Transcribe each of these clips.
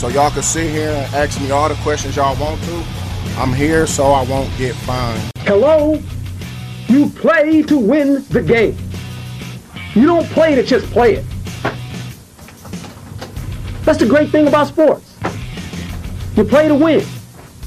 So y'all can sit here and ask me all the questions y'all want to. I'm here so I won't get fined. Hello? You play to win the game. You don't play to just play it. That's the great thing about sports. You play to win.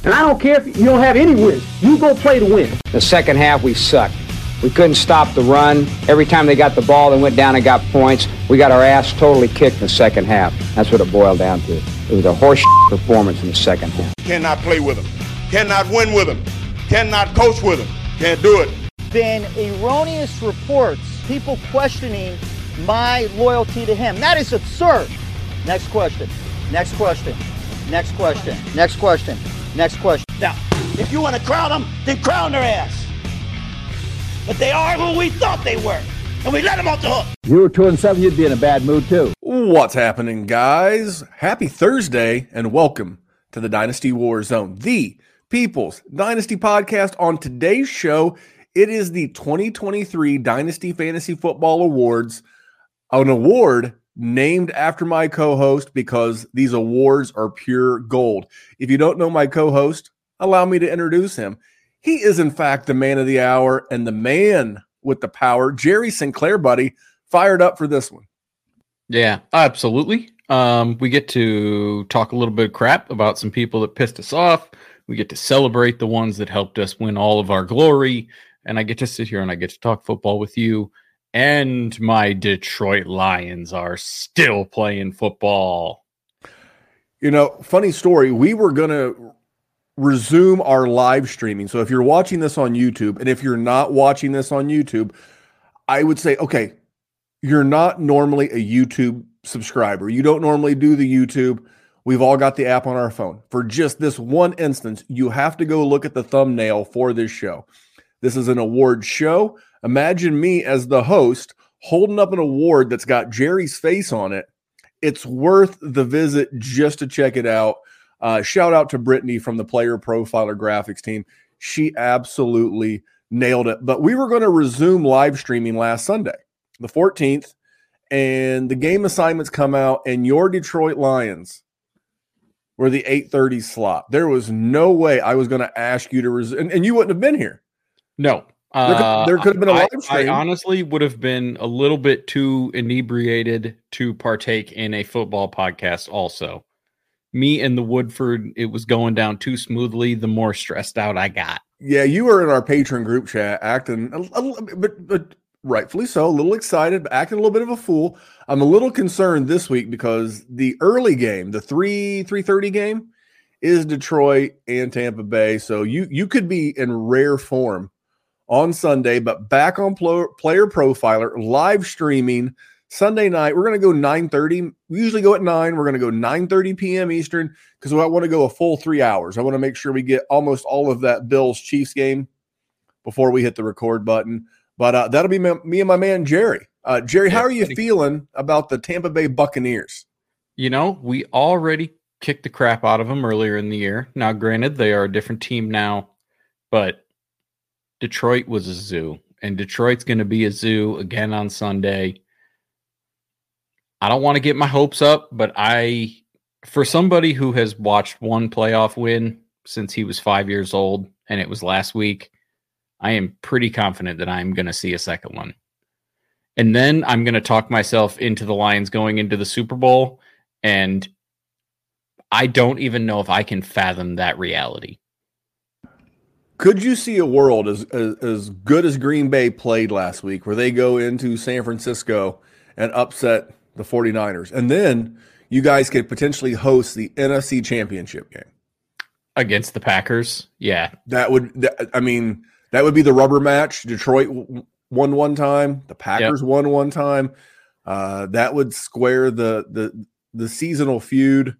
And I don't care if you don't have any wins. You go play to win. The second half, we sucked. We couldn't stop the run. Every time they got the ball, they went down and got points. We got our ass totally kicked in the second half. That's what it boiled down to. It was a horse performance in the second half. Cannot play with them. Cannot win with them. Cannot coach with them. Can't do it. Been erroneous reports, people questioning my loyalty to him. That is absurd. Next question. Next question. Next question. Next question. Next question. Now, if you want to crown them, then crown their ass. But they are who we thought they were, and we let them off the hook. You were two and seven, you'd be in a bad mood too. What's happening, guys? Happy Thursday and welcome to the Dynasty War Zone, the People's Dynasty podcast. On today's show, it is the 2023 Dynasty Fantasy Football Awards, an award named after my co host because these awards are pure gold. If you don't know my co host, allow me to introduce him. He is, in fact, the man of the hour and the man with the power. Jerry Sinclair, buddy, fired up for this one. Yeah, absolutely. Um, we get to talk a little bit of crap about some people that pissed us off. We get to celebrate the ones that helped us win all of our glory. And I get to sit here and I get to talk football with you. And my Detroit Lions are still playing football. You know, funny story. We were going to resume our live streaming. So if you're watching this on YouTube, and if you're not watching this on YouTube, I would say, okay, you're not normally a YouTube subscriber. You don't normally do the YouTube. We've all got the app on our phone. For just this one instance, you have to go look at the thumbnail for this show. This is an award show. Imagine me as the host holding up an award that's got Jerry's face on it. It's worth the visit just to check it out. Uh, shout out to Brittany from the Player Profiler Graphics team. She absolutely nailed it. But we were going to resume live streaming last Sunday, the 14th, and the game assignments come out, and your Detroit Lions were the 8:30 slot. There was no way I was going to ask you to resume, and, and, you wouldn't have been here. No. Uh, there, could, there, could, have been a live I, stream. I honestly would have been a little bit too inebriated to partake in a football podcast also me and the Woodford, it was going down too smoothly. The more stressed out I got. Yeah, you were in our Patreon group chat acting, a, a, but but rightfully so, a little excited, but acting a little bit of a fool. I'm a little concerned this week because the early game, the three three thirty game, is Detroit and Tampa Bay. So you you could be in rare form on Sunday, but back on player profiler live streaming Sunday night, we're going to go 9:30. We usually go at 9. We're going to go 9:30 p.m. Eastern because I want to go a full 3 hours. I want to make sure we get almost all of that Bills Chiefs game before we hit the record button. But uh, that'll be me, me, and my man Jerry. Uh, Jerry, how are you feeling about the Tampa Bay Buccaneers? You know, we already kicked the crap out of them earlier in the year. Now, granted, they are a different team now, but Detroit was a zoo, and Detroit's going to be a zoo again on Sunday. I don't want to get my hopes up, but I, for somebody who has watched one playoff win since he was five years old, and it was last week, I am pretty confident that I'm going to see a second one. And then I'm going to talk myself into the Lions going into the Super Bowl. And I don't even know if I can fathom that reality. Could you see a world as, as, as good as Green Bay played last week where they go into San Francisco and upset the 49ers. And then you guys could potentially host the NFC championship game against the Packers. Yeah. That would, that, I mean, that would be the rubber match. Detroit won one time, the Packers yep. won one time. Uh, that would square the, the, the seasonal feud.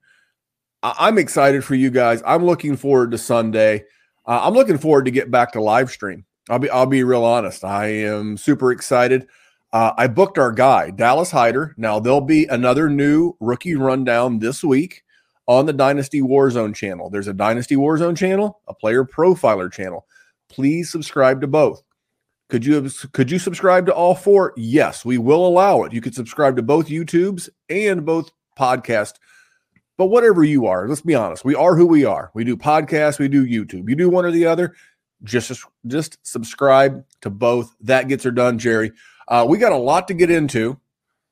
I- am excited for you guys. I'm looking forward to Sunday. Uh, I'm looking forward to get back to live stream. I'll be I'll be real honest. I am super excited. Uh, I booked our guy, Dallas Hyder. Now, there'll be another new rookie rundown this week on the Dynasty Warzone channel. There's a Dynasty Warzone channel, a player profiler channel. Please subscribe to both. Could you could you subscribe to all four? Yes, we will allow it. You could subscribe to both YouTubes and both podcasts. But whatever you are, let's be honest. We are who we are. We do podcasts, we do YouTube. You do one or the other, just just subscribe to both. That gets her done, Jerry. Uh, we got a lot to get into.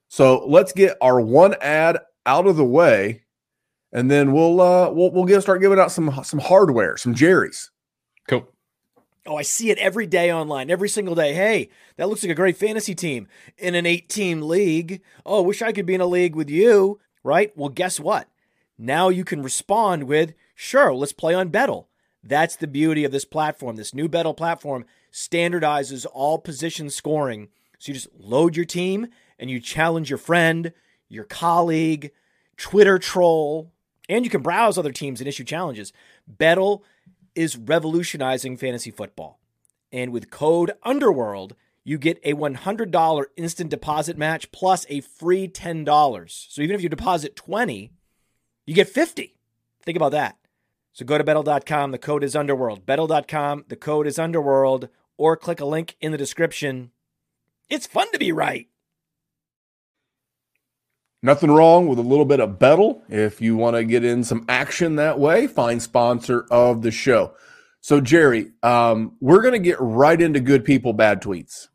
So let's get our one ad out of the way, and then we'll uh, we'll we'll get start giving out some some hardware, some Jerry's. Cool. Oh, I see it every day online, every single day. Hey, that looks like a great fantasy team in an eight team league. Oh, wish I could be in a league with you, right? Well, guess what? Now you can respond with, sure, let's play on Bettle. That's the beauty of this platform. This new Bettle platform standardizes all position scoring. So you just load your team and you challenge your friend, your colleague, Twitter troll, and you can browse other teams and issue challenges. Bettle is revolutionizing fantasy football. And with code Underworld, you get a $100 instant deposit match plus a free $10. So even if you deposit 20, you get 50. Think about that. So go to bettle.com, the code is Underworld. Bettle.com, the code is Underworld, or click a link in the description. It's fun to be right. Nothing wrong with a little bit of Bettle. If you want to get in some action that way, find sponsor of the show. So, Jerry, um, we're going to get right into good people, bad tweets.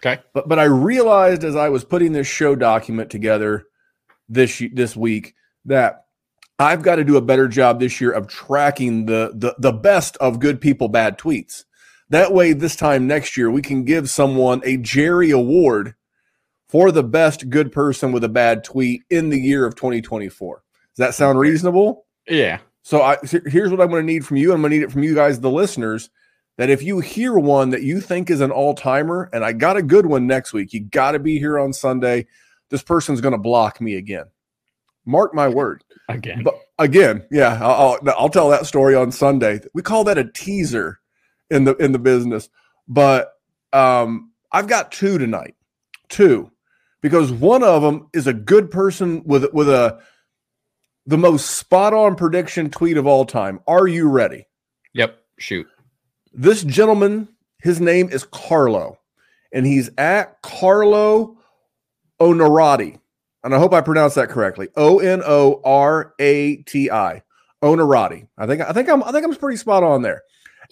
Okay. But but I realized as I was putting this show document together this this week that I've got to do a better job this year of tracking the the the best of good people, bad tweets. That way, this time next year, we can give someone a Jerry Award for the best good person with a bad tweet in the year of 2024. Does that sound reasonable? Yeah. So I here's what I'm going to need from you. I'm going to need it from you guys, the listeners, that if you hear one that you think is an all timer, and I got a good one next week, you got to be here on Sunday. This person's going to block me again. Mark my word. Again. But again, yeah, I'll, I'll, I'll tell that story on Sunday. We call that a teaser in the in the business. But um, I've got two tonight. Two because one of them is a good person with with a the most spot on prediction tweet of all time. Are you ready? Yep. Shoot. This gentleman, his name is Carlo, and he's at Carlo Onorati. And I hope I pronounced that correctly. O N O R A T I. Onorati. I think I think I'm I think I'm pretty spot on there.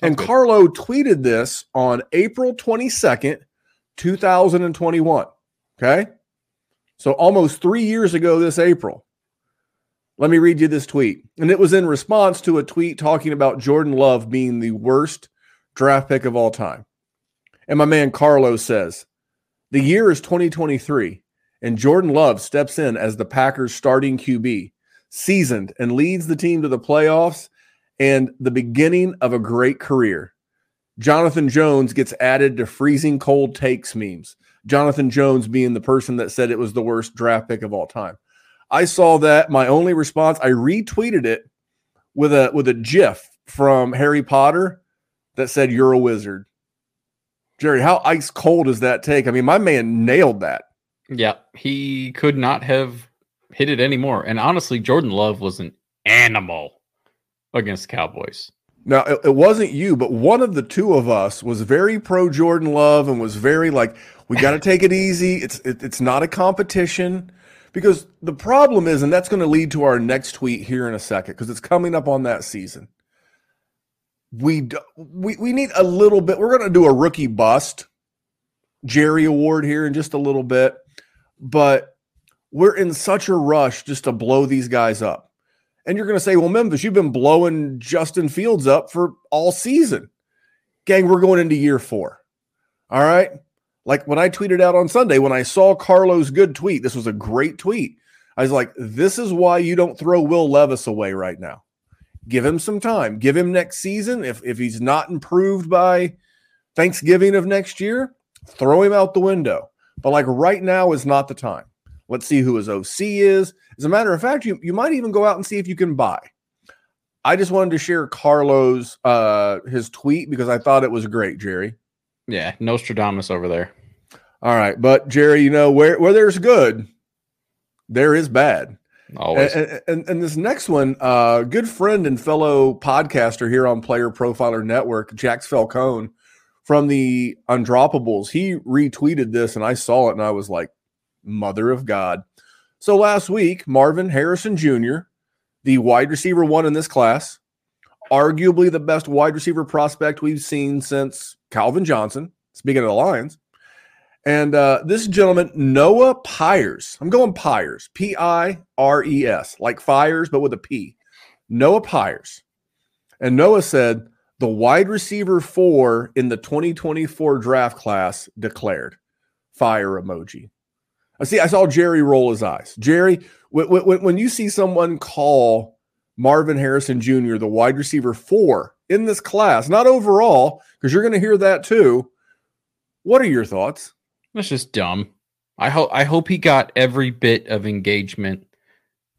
And good. Carlo tweeted this on April 22nd, 2021. Okay? So almost 3 years ago this April. Let me read you this tweet. And it was in response to a tweet talking about Jordan Love being the worst draft pick of all time. And my man Carlo says, The year is 2023, and Jordan Love steps in as the Packers' starting QB, seasoned, and leads the team to the playoffs and the beginning of a great career. Jonathan Jones gets added to freezing cold takes memes. Jonathan Jones being the person that said it was the worst draft pick of all time. I saw that. My only response, I retweeted it with a with a GIF from Harry Potter that said "You're a wizard." Jerry, how ice cold is that take? I mean, my man nailed that. Yeah. He could not have hit it anymore. And honestly, Jordan Love was an animal against the Cowboys. Now, it, it wasn't you, but one of the two of us was very pro Jordan Love and was very like, we got to take it easy. It's it, it's not a competition because the problem is, and that's going to lead to our next tweet here in a second because it's coming up on that season. We we we need a little bit. We're going to do a rookie bust Jerry Award here in just a little bit, but we're in such a rush just to blow these guys up. And you're going to say, well, Memphis, you've been blowing Justin Fields up for all season. Gang, we're going into year four. All right. Like when I tweeted out on Sunday, when I saw Carlos' good tweet, this was a great tweet. I was like, this is why you don't throw Will Levis away right now. Give him some time. Give him next season. If, if he's not improved by Thanksgiving of next year, throw him out the window. But like right now is not the time. Let's see who his OC is. As a matter of fact, you, you might even go out and see if you can buy. I just wanted to share Carlos uh his tweet because I thought it was great, Jerry. Yeah. Nostradamus over there. All right, but Jerry, you know where where there's good, there is bad. Always. And, and, and this next one, uh, good friend and fellow podcaster here on Player Profiler Network, Jax Falcone from the Undroppables, he retweeted this and I saw it and I was like, mother of God. So last week, Marvin Harrison Jr., the wide receiver one in this class, arguably the best wide receiver prospect we've seen since Calvin Johnson. Speaking of the Lions, and uh, this gentleman, Noah Pyres. I'm going Pyres, P I R E S, like fires, but with a P. Noah Pyres. And Noah said the wide receiver four in the 2024 draft class declared fire emoji. I see, I saw Jerry roll his eyes. Jerry, when, when, when you see someone call Marvin Harrison Jr., the wide receiver four in this class, not overall, because you're going to hear that too. What are your thoughts? That's just dumb. I hope I hope he got every bit of engagement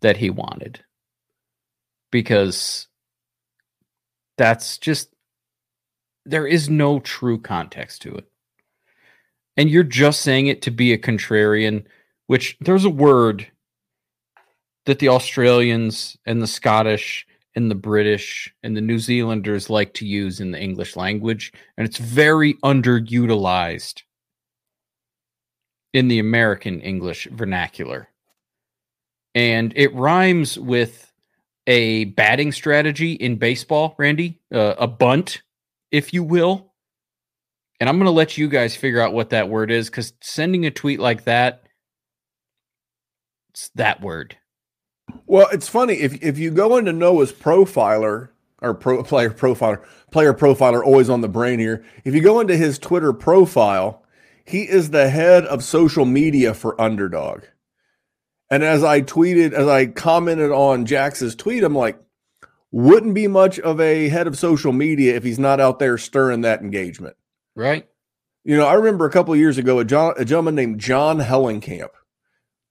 that he wanted. Because that's just there is no true context to it. And you're just saying it to be a contrarian, which there's a word that the Australians and the Scottish and the British and the New Zealanders like to use in the English language, and it's very underutilized in the American English vernacular. And it rhymes with a batting strategy in baseball, Randy, uh, a bunt, if you will. And I'm going to let you guys figure out what that word is because sending a tweet like that, it's that word. Well, it's funny if if you go into Noah's profiler or pro, player profiler, player profiler, always on the brain here. If you go into his Twitter profile, he is the head of social media for Underdog. And as I tweeted, as I commented on Jax's tweet, I'm like, wouldn't be much of a head of social media if he's not out there stirring that engagement. Right. You know, I remember a couple years ago a, John, a gentleman named John Hellenkamp,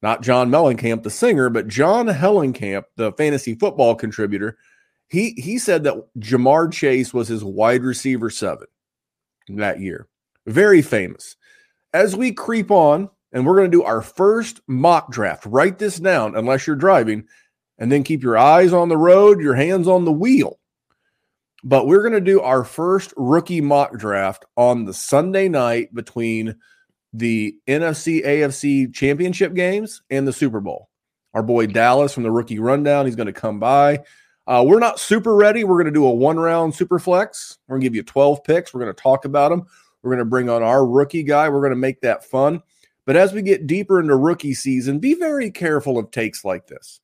not John Mellencamp, the singer, but John Hellenkamp, the fantasy football contributor. He he said that Ja'Marr Chase was his wide receiver seven that year. Very famous as we creep on, and we're going to do our first mock draft, write this down unless you're driving, and then keep your eyes on the road, your hands on the wheel. But we're going to do our first rookie mock draft on the Sunday night between the NFC AFC championship games and the Super Bowl. Our boy Dallas from the rookie rundown, he's going to come by. Uh, we're not super ready. We're going to do a one round super flex. We're going to give you 12 picks. We're going to talk about them. We're going to bring on our rookie guy. We're going to make that fun. But as we get deeper into rookie season, be very careful of takes like this.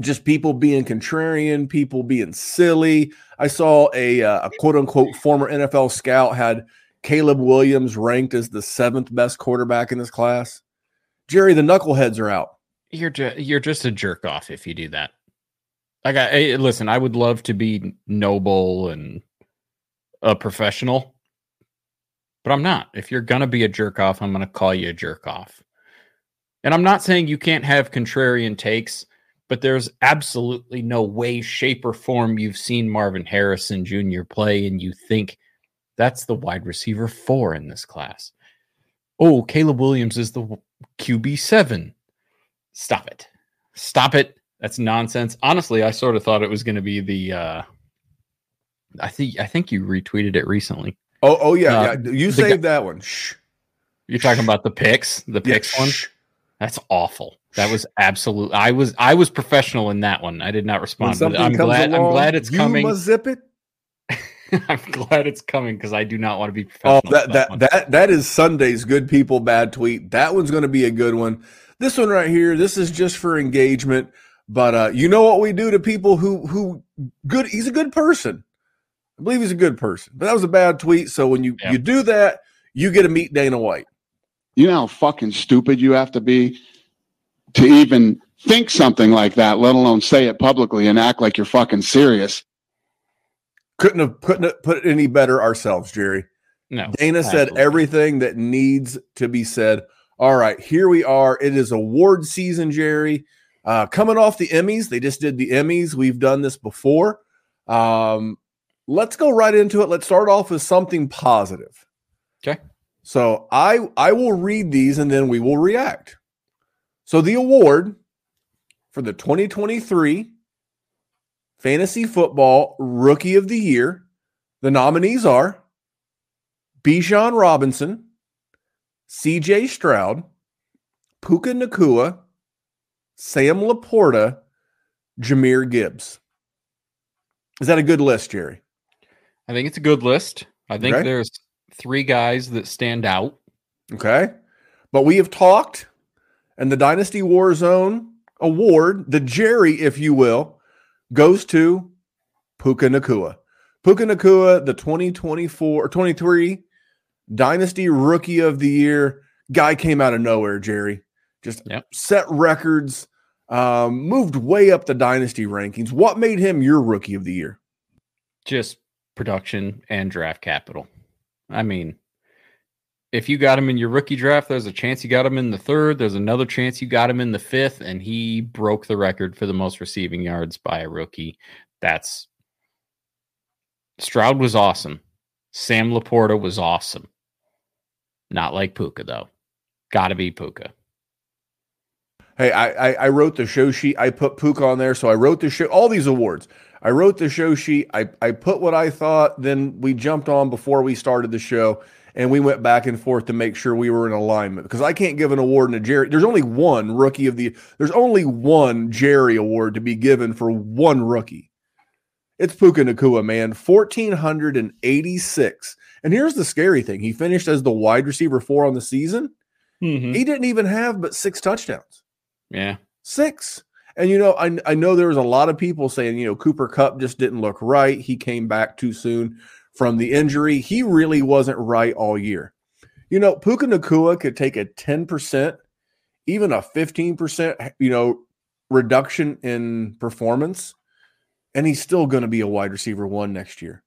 Just people being contrarian, people being silly. I saw a, uh, a quote unquote former NFL scout had Caleb Williams ranked as the seventh best quarterback in this class. Jerry, the knuckleheads are out. You're ju- you're just a jerk off if you do that. Like I, I listen, I would love to be noble and a professional, but I'm not. If you're to be a jerk off, I'm to call you a jerk off. And I'm not saying you can't have contrarian takes, but there's absolutely no way, shape, or form you've seen Marvin Harrison Jr. play and you think that's the wide receiver four in this class. Oh, Caleb Williams is the QB7. Stop it. Stop it. That's nonsense. Honestly, I sort of thought it was going to be the uh I think I think you retweeted it recently. Oh, oh yeah, Uh, yeah. You saved guy- that one. Shh. You're talking about the picks, the Yeah, picks one. shh. That's awful. That was absolute. I was I was professional in that one. I did not respond. But I'm comes glad. I'm glad it's you coming. must zip it. I'm glad it's coming because I do not want to be Oh, professional. that that that that is Sunday's good people bad tweet. That one's going to be a good one. This one right here, this is just for engagement. But uh, you know what we do to people who who good? He's a good person. I believe he's a good person. But that was a bad tweet. So when you Yeah. you do that, you get to meet Dana White. You know how fucking stupid you have to be to even think something like that, let alone say it publicly and act like you're fucking serious. Couldn't have couldn't have put it any better ourselves, Jerry. no. Dana said absolutely. everything that needs to be said. All right, here we are. It is award season, Jerry. Uh, coming off the Emmys, they just did the Emmys. We've done this before. Um, let's go right into it. Let's start off with something positive. Okay. So I I will read these and then we will react. So the award for the 2023 Fantasy Football Rookie of the Year, the nominees are Bijan Robinson, CJ Stroud, Puka Nacua, Sam Laporta, Jahmyr Gibbs. Is that a good list, Jerry? I think it's a good list. I think Okay. there's three guys that stand out. Okay. But we have talked, and the Dynasty War Zone award, the Jerry, if you will, goes to Puka Nacua. Puka Nacua, the 2024 or 23 Dynasty Rookie of the Year. Guy came out of nowhere, Jerry. Just Yep. set records, um, moved way up the Dynasty rankings. What made him your Rookie of the Year? Just production and draft capital. I mean, if you got him in your rookie draft, there's a chance you got him in the third. There's another chance you got him in the fifth, and he broke the record for the most receiving yards by a rookie. That's Stroud was awesome. Sam Laporta was awesome. Not like Puka though. Got to be Puka. Hey, I, I I wrote the show sheet. I put Puka on there, so I wrote the show. All these awards. I wrote the show sheet. I I put what I thought. Then we jumped on before we started the show, and we went back and forth to make sure we were in alignment. Because I can't give an award to Jerry. There's only one rookie of the. There's only one Jerry award to be given for one rookie. It's Puka Nacua, man. 1,486. And here's the scary thing he finished as the wide receiver four on the season. Mm-hmm. He didn't even have but six touchdowns. Yeah. Six. And, you know, I, I know there was a lot of people saying, you know, Cooper Kupp just didn't look right. He came back too soon from the injury. He really wasn't right all year. You know, Puka Nacua could take a 10%, even a 15%, you know, reduction in performance and he's still going to be a wide receiver one next year.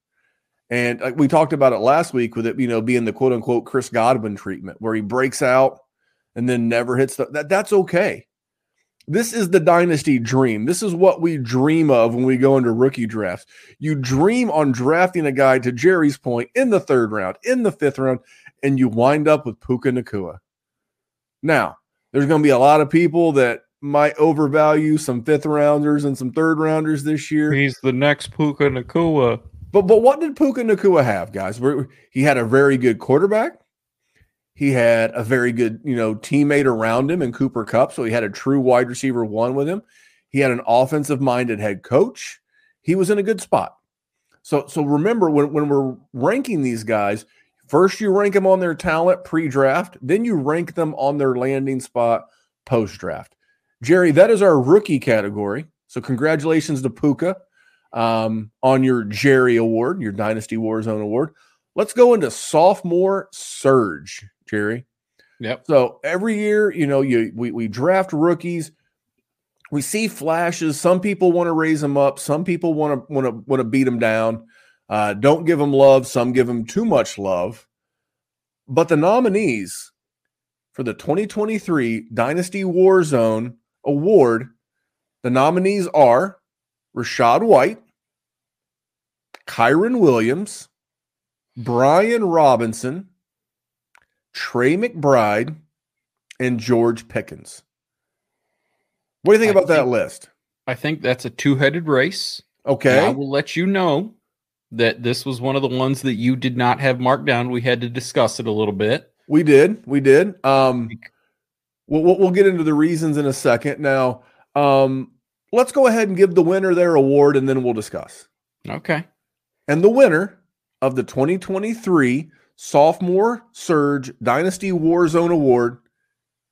And we talked about it last week with it, you know, being the quote unquote Chris Godwin treatment where he breaks out and then never hits the, that. That's okay. This is the dynasty dream. This is what we dream of when we go into rookie drafts. You dream on drafting a guy to Jerry's point in the third round, in the fifth round, and you wind up with Puka Nacua. Now, there's going to be a lot of people that might overvalue some fifth rounders and some third rounders this year. He's the next Puka Nacua. But but what did Puka Nacua have, guys? He had a very good quarterback. He had a very good, you know, teammate around him in Cooper Kupp. So he had a true wide receiver one with him. He had an offensive minded head coach. He was in a good spot. So so remember when, when we're ranking these guys, first you rank them on their talent pre-draft, then you rank them on their landing spot post-draft. Jerry, that is our rookie category. So congratulations to Puka um, on your Jerry Award, your Dynasty Warzone Award. Let's go into sophomore surge, Jerry. Yep. So every year, you know, you we, we draft rookies. We see flashes. Some people want to raise them up. Some people want to want to want to beat them down. Uh, don't give them love. Some give them too much love. But the nominees for the 2023 Dynasty Warzone Award, the nominees are Rachaad White, Kyren Williams, Brian Robinson, Trey McBride, and George Pickens. What do you think I about that list? I think that's a two-headed race. And I will let you know that this was one of the ones that you did not have marked down. We had to discuss it a little bit. We did. We did. Um, we'll, we'll we'll get into the reasons in a second. Now, um, let's go ahead and give the winner their award and then we'll discuss. Okay. And the winner of the 2023 Sophomore Surge Dynasty Warzone Award,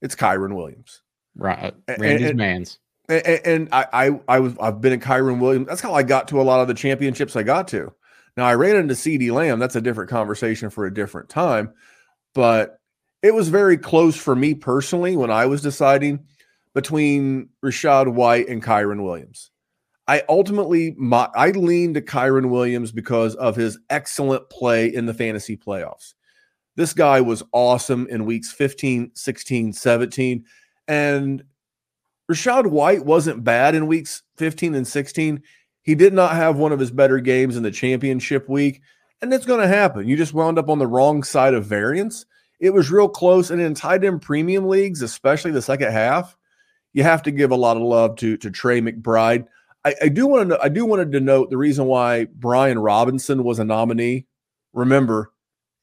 it's Kyren Williams. Right. And- Randy's and- man's. And, and I, I, I was, I've been in Kyren Williams. That's how I got to a lot of the championships I got to. Now I ran into CeeDee Lamb. That's a different conversation for a different time, but it was very close for me personally when I was deciding between Rachaad White and Kyren Williams. I ultimately, my, I leaned to Kyren Williams because of his excellent play in the fantasy playoffs. This guy was awesome in weeks 15, 16, 17. And Rachaad White wasn't bad in weeks 15 and 16. He did not have one of his better games in the championship week. And it's going to happen. You just wound up on the wrong side of variance. It was real close. And in tight end premium leagues, especially the second half, you have to give a lot of love to, to Trey McBride. I, do want to I do want to denote the reason why Brian Robinson was a nominee. Remember,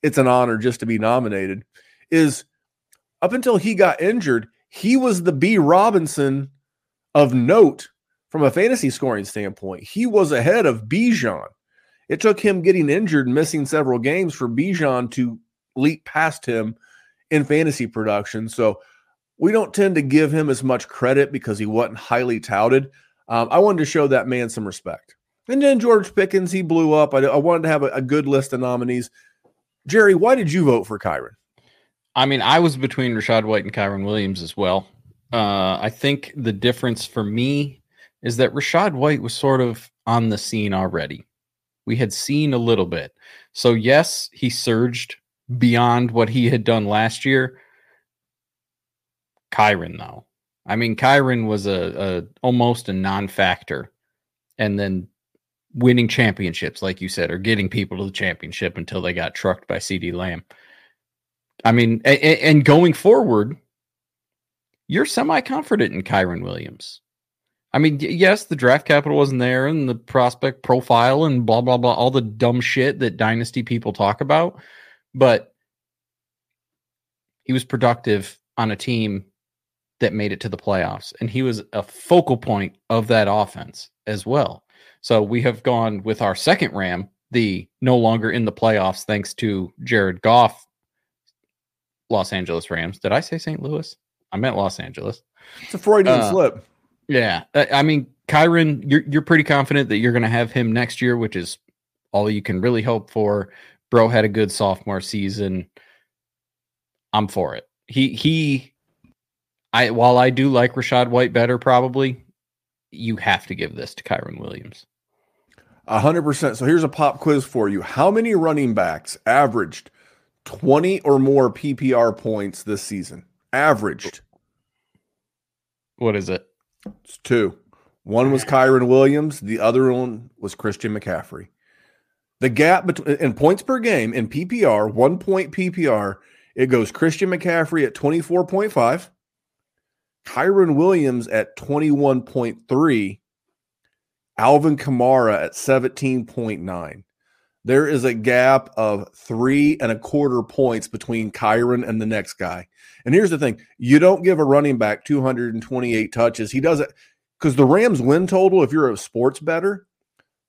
it's an honor just to be nominated. Is up until he got injured, he was the B Robinson of note from a fantasy scoring standpoint, he was ahead of Bijan. It took him getting injured and missing several games for Bijan to leap past him in fantasy production. So we don't tend to give him as much credit because he wasn't highly touted. Um, I wanted to show that man some respect. And then George Pickens, he blew up. I, I wanted to have a, a, good list of nominees. Jerry, why did you vote for Kyren? I mean, I was between Rachaad White and Kyren Williams as well. Uh, I think the difference for me is that Rachaad White was sort of on the scene already. We had seen a little bit. So, yes, he surged beyond what he had done last year. Kyren, though. I mean, Kyren was a, a almost a non-factor, and then winning championships, like you said, or getting people to the championship until they got trucked by CeeDee Lamb. I mean, and going forward, you're semi-confident in Kyren Williams. I mean, yes, the draft capital wasn't there, and the prospect profile, and blah blah blah, all the dumb shit that dynasty people talk about, but he was productive on a team that made it to the playoffs. And he was a focal point of that offense as well. So we have gone with our second Ram, the no longer in the playoffs thanks to Jared Goff, Los Angeles Rams. Did I say St. Louis? I meant Los Angeles. It's a Freudian uh, slip. Yeah. I mean, Kyren, you're, you're pretty confident that you're going to have him next year, which is all you can really hope for. Bro had a good sophomore season. I'm for it. He, he, I while I do like Rachaad White better, probably you have to give this to Kyren Williams. A hundred percent. So here's a pop quiz for you. How many running backs averaged 20 or more PPR points this season? Averaged. What is it? It's two. One was Kyren Williams, the other one was Christian McCaffrey. The gap between in points per game in PPR, one point PPR, it goes Christian McCaffrey at 24.5, Kyren Williams at 21.3, Alvin Kamara at 17.9. There is a gap of three and a quarter points between Kyren and the next guy. And here's the thing you don't give a running back 228 touches. He does it because the Rams win total, if you're a sports better,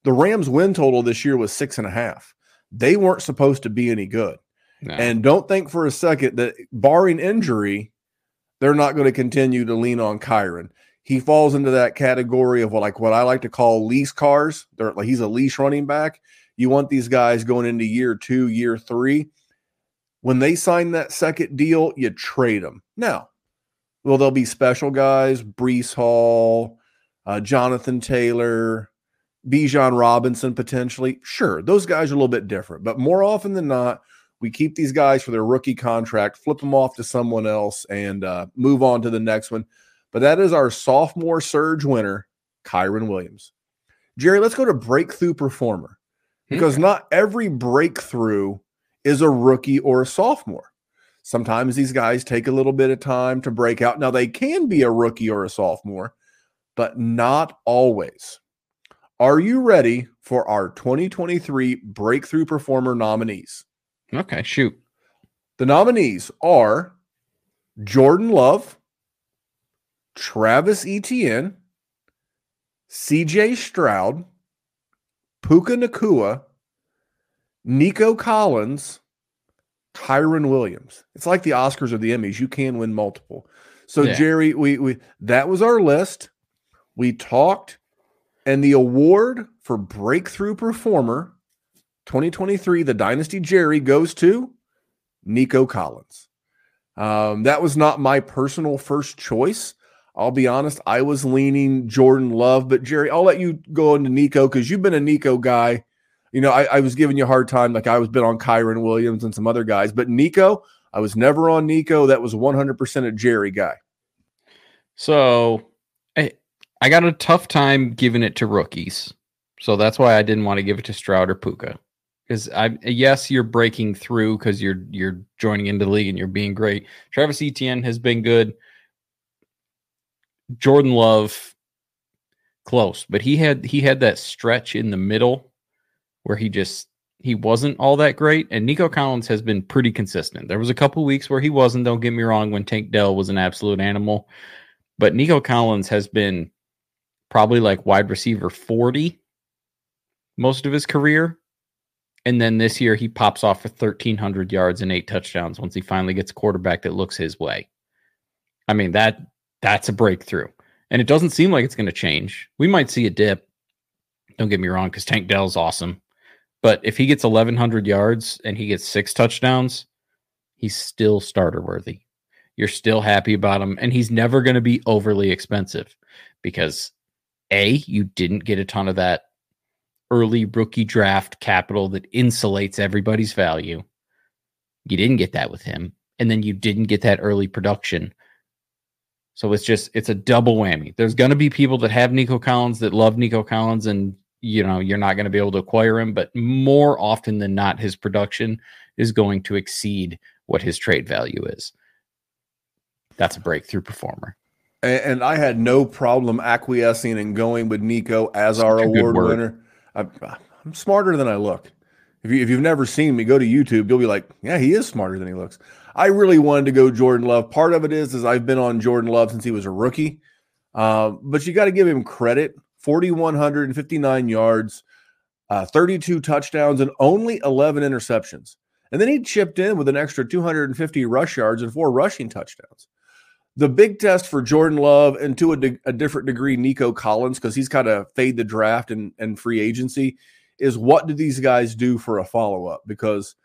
the Rams win total this year was six and a half. They weren't supposed to be any good. No. And don't think for a second that barring injury, they're not going to continue to lean on Kyren. He falls into that category of what like what I like to call lease cars. They're like he's a lease running back. You want these guys going into year two, year three. When they sign that second deal, you trade them. Now, will there be special guys? Breece Hall, uh, Jonathan Taylor, Bijan Robinson potentially. Sure, those guys are a little bit different, but more often than not, we keep these guys for their rookie contract, flip them off to someone else, and uh, move on to the next one. But that is our sophomore surge winner, Kyren Williams. Jerry, let's go to breakthrough performer because okay. not every breakthrough is a rookie or a sophomore. Sometimes these guys take a little bit of time to break out. Now, they can be a rookie or a sophomore, but not always. Are you ready for our 2023 Breakthrough Performer nominees? Okay, shoot. The nominees are Jordan Love, Travis Etienne, CJ Stroud, Puka Nacua, Nico Collins, Kyren Williams. It's like the Oscars or the Emmys. You can win multiple. So yeah. Jerry, we we that was our list. We talked, and the award for breakthrough performer 2023, the Dynasty Jerry goes to Nico Collins. Um, that was not my personal first choice. I'll be honest, I was leaning Jordan Love, but Jerry, I'll let you go into Nico because you've been a Nico guy. You know, I, I, was giving you a hard time, like I was been on Kyren Williams and some other guys, but Nico, I was never on Nico. That was 100% a Jerry guy. So I, I got a tough time giving it to rookies. So that's why I didn't want to give it to Stroud or Puka because I yes you're breaking through because you're you're joining into the league and you're being great. Travis Etienne has been good. Jordan Love close, but he had he had that stretch in the middle where he just he wasn't all that great. And Nico Collins has been pretty consistent. There was a couple weeks where he wasn't. Don't get me wrong. When Tank Dell was an absolute animal, but Nico Collins has been probably like wide receiver 40 most of his career. And then this year he pops off for 1,300 yards and eight touchdowns once he finally gets a quarterback that looks his way. I mean, that that's a breakthrough. And it doesn't seem like it's going to change. We might see a dip. Don't get me wrong, because Tank Dell's awesome. But if he gets 1,100 yards and he gets six touchdowns, he's still starter worthy. You're still happy about him. And he's never going to be overly expensive because A, you didn't get a ton of that early rookie draft capital that insulates everybody's value. You didn't get that with him. And then you didn't get that early production. So it's just, it's a double whammy. There's going to be people that have Nico Collins that love Nico Collins and, you know, you're not going to be able to acquire him. But more often than not, his production is going to exceed what his trade value is. That's a breakthrough performer. And, and I had no problem acquiescing and going with Nico as our award winner. I'm smarter than I look. If, you, if you've never seen me, go to YouTube. You'll be like, yeah, he is smarter than he looks. I really wanted to go Jordan Love. Part of it is, is I've been on Jordan Love since he was a rookie. Uh, but you got to give him credit. 4,159 yards, uh, 32 touchdowns, and only 11 interceptions. And then he chipped in with an extra 250 rush yards and four rushing touchdowns. The big test for Jordan Love and to a, de- a different degree, Nico Collins, because he's kind of fade the draft and, and free agency, is what do these guys do for a follow up? Because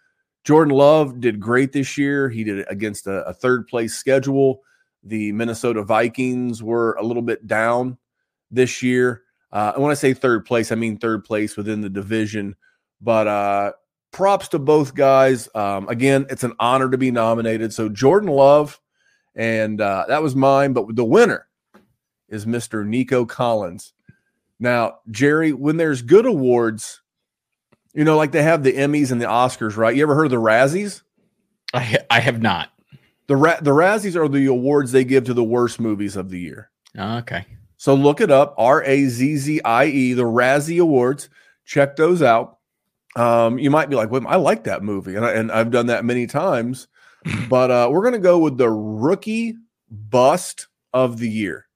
Jordan Love did great this year. He did it against a, a third place schedule. The Minnesota Vikings were a little bit down this year. Uh, and when I say third place, I mean third place within the division. But uh, props to both guys. Um, again, it's an honor to be nominated. So Jordan Love and uh, that was mine. But the winner is Mr. Nico Collins. Now, Jerry, when there's good awards, you know, like they have the Emmys and the Oscars, right? You ever heard of the Razzies? I I have not. The Ra- the Razzies are the awards they give to the worst movies of the year. Okay. So look it up, R A Z Z I E, the Razzie Awards. Check those out. Um, you might be like, "Well, I like that movie," and, I, and I've done that many times but uh, we're going to go with the rookie bust of the year.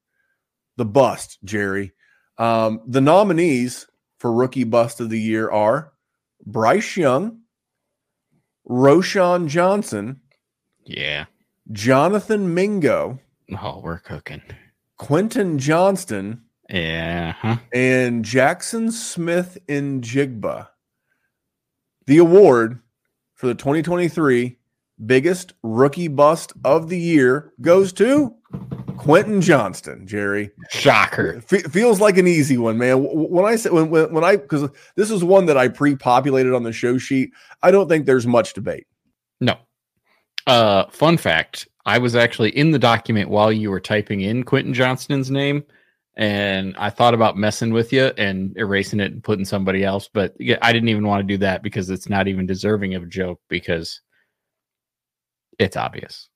The bust, Jerry. Um, the nominees for rookie bust of the year are Bryce Young, Roschon Johnson, yeah, Jonathan Mingo. Oh, we're cooking. Quentin Johnston. Yeah. Huh? And Jackson Smith in Jigba. The award for the 2023 biggest rookie bust of the year goes to Quentin Johnston, Jerry. Shocker. F- feels like an easy one, man. When I said when when, when I because this is one that I pre-populated on the show sheet. I don't think there's much debate. No. Uh, fun fact: I was actually in the document while you were typing in Quentin Johnston's name, and I thought about messing with you and erasing it and putting somebody else, but I didn't even want to do that because it's not even deserving of a joke because it's obvious.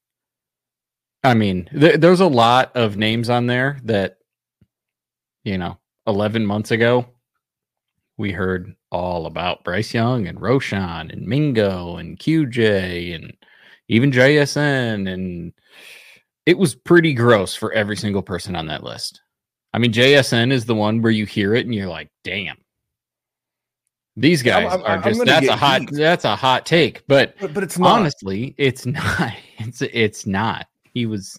I mean, th- there's a lot of names on there that, you know, 11 months ago, we heard all about Bryce Young and Roschon and Mingo and QJ and even JSN. And it was pretty gross for every single person on that list. I mean, JSN is the one where you hear it and you're like, damn. These guys I'm, I'm, are just that's a hot heat. that's a hot take, but but, but it's not. honestly, it's not. It's it's not. He was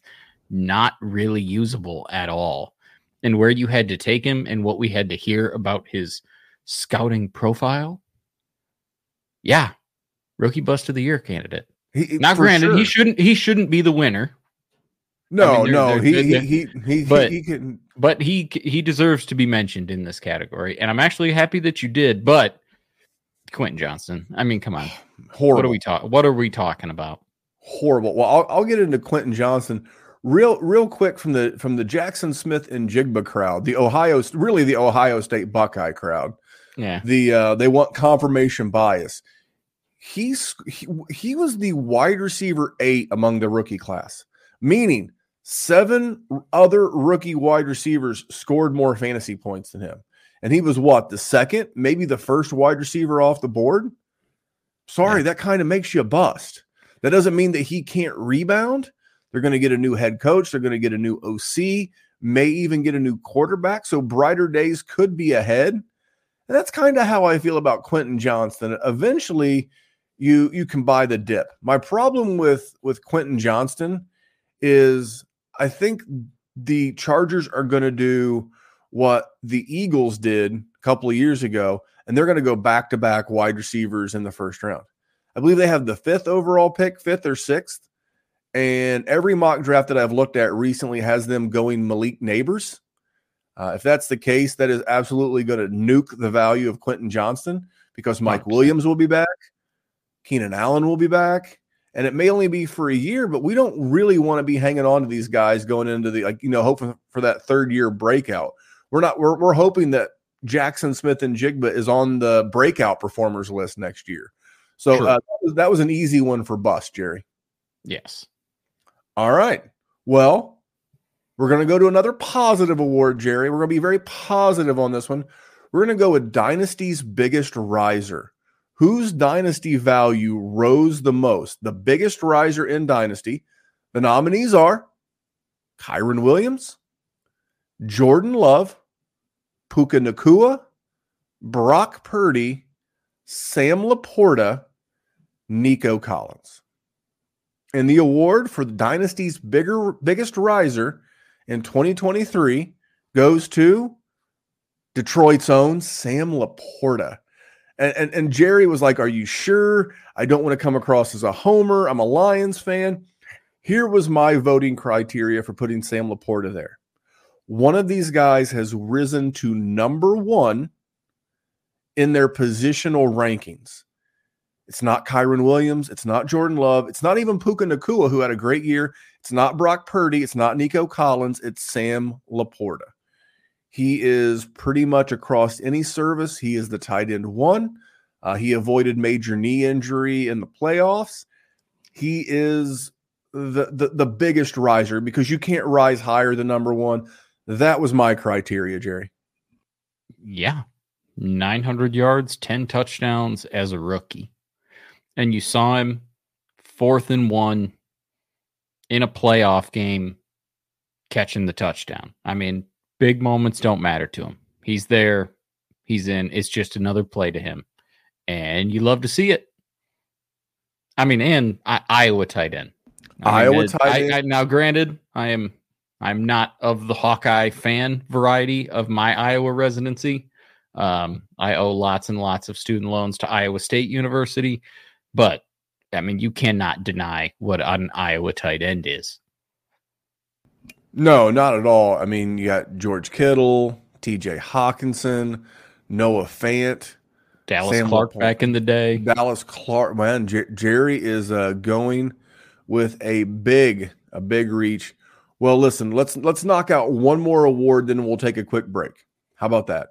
not really usable at all. And where you had to take him and what we had to hear about his scouting profile, yeah, rookie bust of the year candidate. He, now, granted, sure. he shouldn't he shouldn't be the winner. No, I mean, no, they're, he, they're, he, he he but, he can. But he he deserves to be mentioned in this category, and I'm actually happy that you did. But Quentin Johnston. I mean, come on. Horrible. What are we talking? What are we talking about? Horrible. Well, I'll, I'll get into Quentin Johnston real real quick from the from the Jaxon Smith-Njigba crowd, the Ohio really the Ohio State Buckeye crowd. Yeah. The uh, they want confirmation bias. He's he, he was the wide receiver 8 among the rookie class, meaning seven other rookie wide receivers scored more fantasy points than him and he was what the second, maybe the first wide receiver off the board. Sorry, yeah. that kind of makes you a bust. That doesn't mean that he can't rebound. They're going to get a new head coach. They're going to get a new OC. may even get a new quarterback. So brighter days could be ahead. And that's kind of how I feel about Quentin Johnston. Eventually, you you can buy the dip. My problem with with Quentin Johnston is I think the Chargers are going to do what the Eagles did a couple of years ago, and they're going to go back to back wide receivers in the first round. I believe they have the fifth overall pick, fifth or sixth. And every mock draft that I've looked at recently has them going Malik Nabers. Uh, if that's the case, that is absolutely going to nuke the value of Quentin Johnston because Mike 100%. Williams will be back, Keenan Allen will be back, and it may only be for a year, but we don't really want to be hanging on to these guys going into the like you know hoping for that third year breakout. We're not. We're we're hoping that Jaxon Smith-Njigba is on the breakout performers list next year. So uh, that was an easy one for bust, Jerry. Yes. All right. Well, we're going to go to another positive award, Jerry. We're going to be very positive on this one. We're going to go with Dynasty's biggest riser. Whose dynasty value rose the most? The biggest riser in Dynasty. The nominees are Kyren Williams, Jordan Love, Puka Nacua, Brock Purdy, Sam LaPorta, Nico Collins. And the award for the Dynasty's bigger biggest riser in 2023 goes to Detroit's own Sam LaPorta. And, and, and Jerry was like, Are you sure? I don't want to come across as a homer. I'm a Lions fan. Here was my voting criteria for putting Sam LaPorta there. One of these guys has risen to number one in their positional rankings. It's not Kyren Williams. It's not Jordan Love. It's not even Puka Nacua, who had a great year. It's not Brock Purdy. It's not Nico Collins. It's Sam LaPorta. He is pretty much across any service. He is the tight end one. Uh, he avoided major knee injury in the playoffs. He is the, the the biggest riser because you can't rise higher than number one. That was my criteria, Jerry. Yeah, 900 yards, 10 touchdowns as a rookie and you saw him fourth and one in a playoff game catching the touchdown. I mean, big moments don't matter to him. He's there, he's in. It's just another play to him. And you love to see it. I mean, and I, Iowa tight end. I Iowa mean, tight end. I, I, now, granted, I am I'm not of the Hawkeye fan variety of my Iowa residency. Um, I owe lots and lots of student loans to Iowa State University. But I mean, you cannot deny what an Iowa tight end is. No, not at all. I mean, you got George Kittle, T.J. Hockenson, Noah Fant, Dallas Sam Clark back in the day. Dallas Clark, man, Jer- Jerry is uh, going with a big, a big reach. Well, listen, let's let's knock out one more award, then we'll take a quick break. How about that?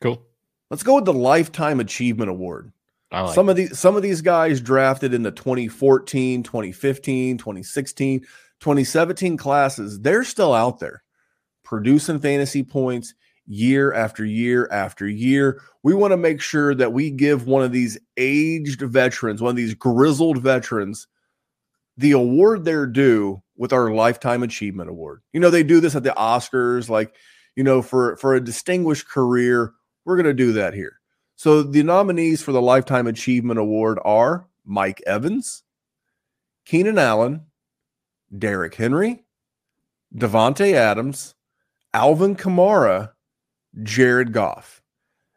Cool. Let's go with the Lifetime Achievement Award. Like some of these some of these guys drafted in the 2014, 2015, 2016, 2017 classes, they're still out there producing fantasy points year after year after year. We want to make sure that we give one of these aged veterans, one of these grizzled veterans, the award they're due with our lifetime achievement award. You know, they do this at the Oscars like, you know, for for a distinguished career, we're going to do that here. So the nominees for the Lifetime Achievement Award are Mike Evans, Keenan Allen, Derrick Henry, Davante Adams, Alvin Kamara, Jared Goff.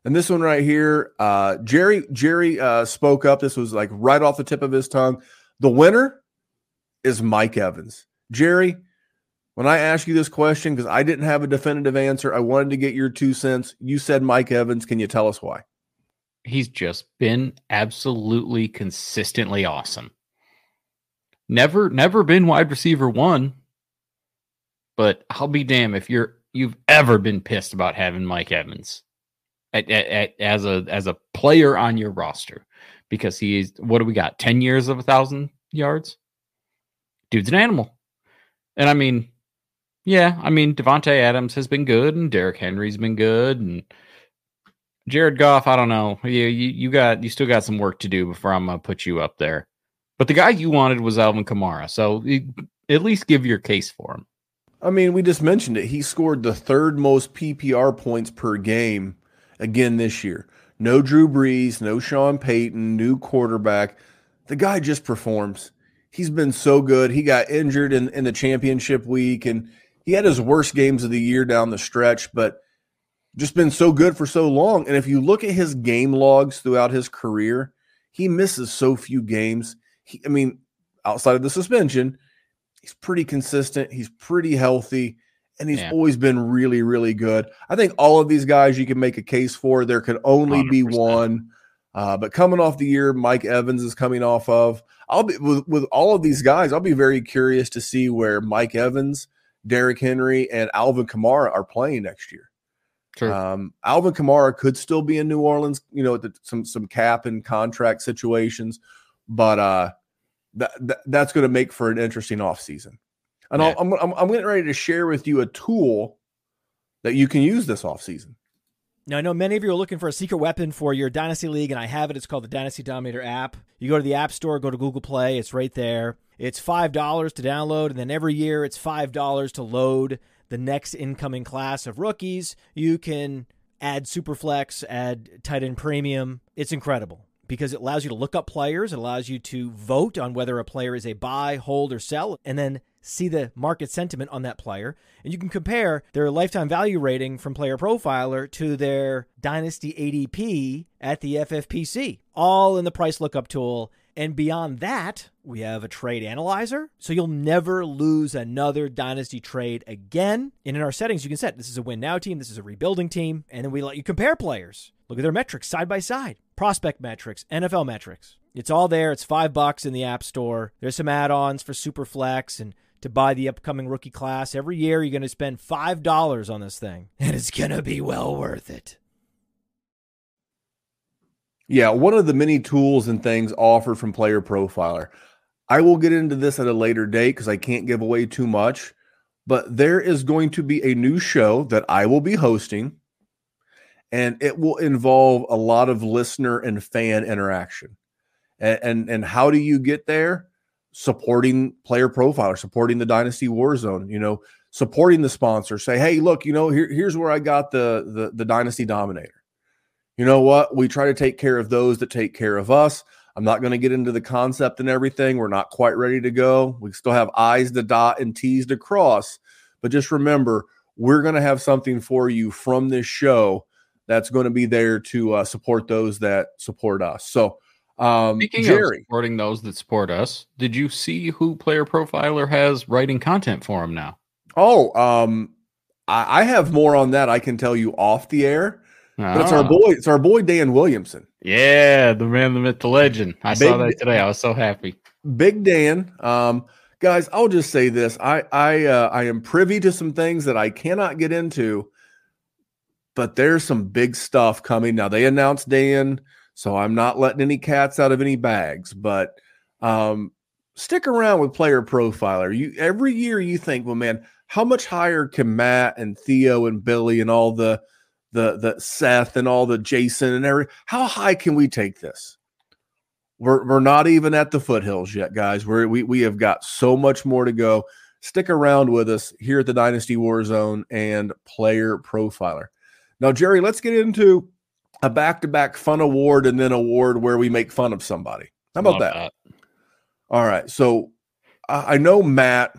And this one right here, uh, Jerry Jerry uh, spoke up. This was like right off the tip of his tongue. The winner is Mike Evans. Jerry, when I asked you this question, because I didn't have a definitive answer, I wanted to get your two cents. You said Mike Evans. Can you tell us why? he's just been absolutely consistently awesome. Never never been wide receiver 1, but I'll be damned if you're you've ever been pissed about having Mike Evans at, at, at, as a as a player on your roster because he's what do we got 10 years of a thousand yards dude's an animal and i mean yeah i mean davante adams has been good and Derrick henry's been good and Jared Goff, I don't know. You, you, you got you still got some work to do before I'm gonna put you up there. But the guy you wanted was Alvin Kamara, so at least give your case for him. I mean, we just mentioned it. He scored the third most PPR points per game again this year. No Drew Brees, no Sean Payton, new quarterback. The guy just performs. He's been so good. He got injured in, in the championship week and he had his worst games of the year down the stretch, but just been so good for so long. And if you look at his game logs throughout his career, he misses so few games. He, I mean, outside of the suspension, he's pretty consistent. He's pretty healthy, and he's Yeah. always been really, really good. I think all of these guys you can make a case for. There could only be 100%. one. Uh, but coming off the year, Mike Evans is coming off of. I'll be with, with all of these guys. I'll be very curious to see where Mike Evans, Derrick Henry, and Alvin Kamara are playing next year. True. Um, Alvin Kamara could still be in New Orleans, you know, the, some some cap and contract situations, but uh, that, that that's going to make for an interesting offseason. And Yeah. I'll, I'm, I'm I'm getting ready to share with you a tool that you can use this offseason. Now, I know many of you are looking for a secret weapon for your Dynasty League, and I have it. It's called the Dynasty Dominator app. You go to the App Store, go to Google Play, it's right there. It's $5 to download, and then every year it's $5 to load the next incoming class of rookies. You can add Superflex, add tight end premium. It's incredible because it allows you to look up players, it allows you to vote on whether a player is a buy, hold, or sell, and then see the market sentiment on that player. And you can compare their lifetime value rating from Player Profiler to their Dynasty ADP at the FFPC, all in the price lookup tool. And beyond that, we have a trade analyzer. So you'll never lose another dynasty trade again. And in our settings, you can set this is a win now team, this is a rebuilding team. And then we let you compare players. Look at their metrics side by side prospect metrics, NFL metrics. It's all there. It's five bucks in the App Store. There's some add ons for Superflex and to buy the upcoming rookie class. Every year, you're going to spend $5 on this thing, and it's going to be well worth it. Yeah, one of the many tools and things offered from Player Profiler. I will get into this at a later date because I can't give away too much, but there is going to be a new show that I will be hosting, and it will involve a lot of listener and fan interaction. And and, and how do you get there? Supporting Player Profiler, supporting the Dynasty Warzone, you know, supporting the sponsor. Say, hey, look, you know, here, here's where I got the the, the Dynasty Dominator you know what? We try to take care of those that take care of us. I'm not going to get into the concept and everything. We're not quite ready to go. We still have I's to dot and T's to cross. But just remember, we're going to have something for you from this show that's going to be there to uh, support those that support us. So, um, Speaking of supporting those that support us, did you see who Player Profiler has writing content for him now? oh, um, I, I have more on that. I can tell you off the air. But it's our Ah. boy. It's our boy Dan Williamson. Yeah, the man, the myth, the legend. I saw that today. I was so happy. Big Dan. Um, guys, I'll just say this: I I uh, I am privy to some things that I cannot get into, but there's some big stuff coming. Now they announced Dan, so I'm not letting any cats out of any bags. But um, stick around with Player Profiler. You every year you think, well, man, how much higher can Matt and Theo and Billy and all the the the Seth and all the Jason and every how high can we take this? We're we're not even at the foothills yet, guys. We're, we we have got so much more to go. Stick around with us here at the Dynasty Warzone and Player Profiler. Now, Jerry, let's get into a back-to-back fun award and then award where we make fun of somebody. How about Love that? All right. So I I know Matt,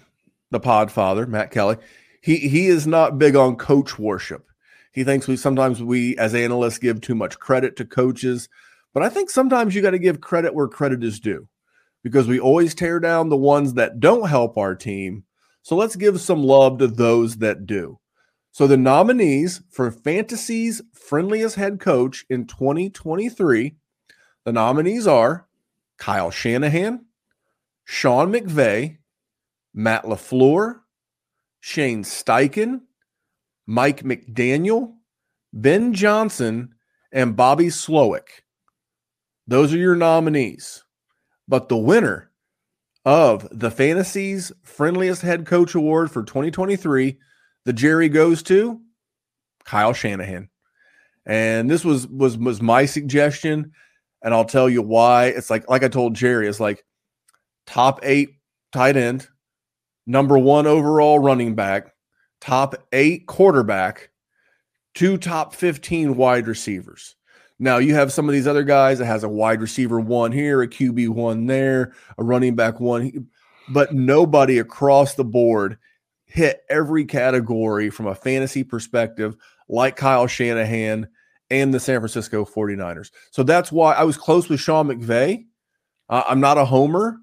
the Podfather, Matt Kelly. He he is not big on coach worship. He thinks we sometimes we as analysts give too much credit to coaches, but I think sometimes you got to give credit where credit is due because we always tear down the ones that don't help our team. So let's give some love to those that do. So the nominees for Fantasy's friendliest head coach in 2023, the nominees are Kyle Shanahan, Sean McVay, Matt LaFleur, Shane Steichen, Mike McDaniel, Ben Johnson, and Bobby Slowik. Those are your nominees. But the winner of the Fantasy's Friendliest Head Coach Award for 2023, the Jerry goes to Kyle Shanahan. And this was was was my suggestion and I'll tell you why. It's like like I told Jerry, it's like top 8 tight end, number 1 overall running back, top eight quarterback, two top 15 wide receivers. Now you have some of these other guys that has a wide receiver one here, a QB one there, a running back one, but nobody across the board hit every category from a fantasy perspective like Kyle Shanahan and the San Francisco 49ers. So that's why I was close with Sean McVay. Uh, I'm not a homer.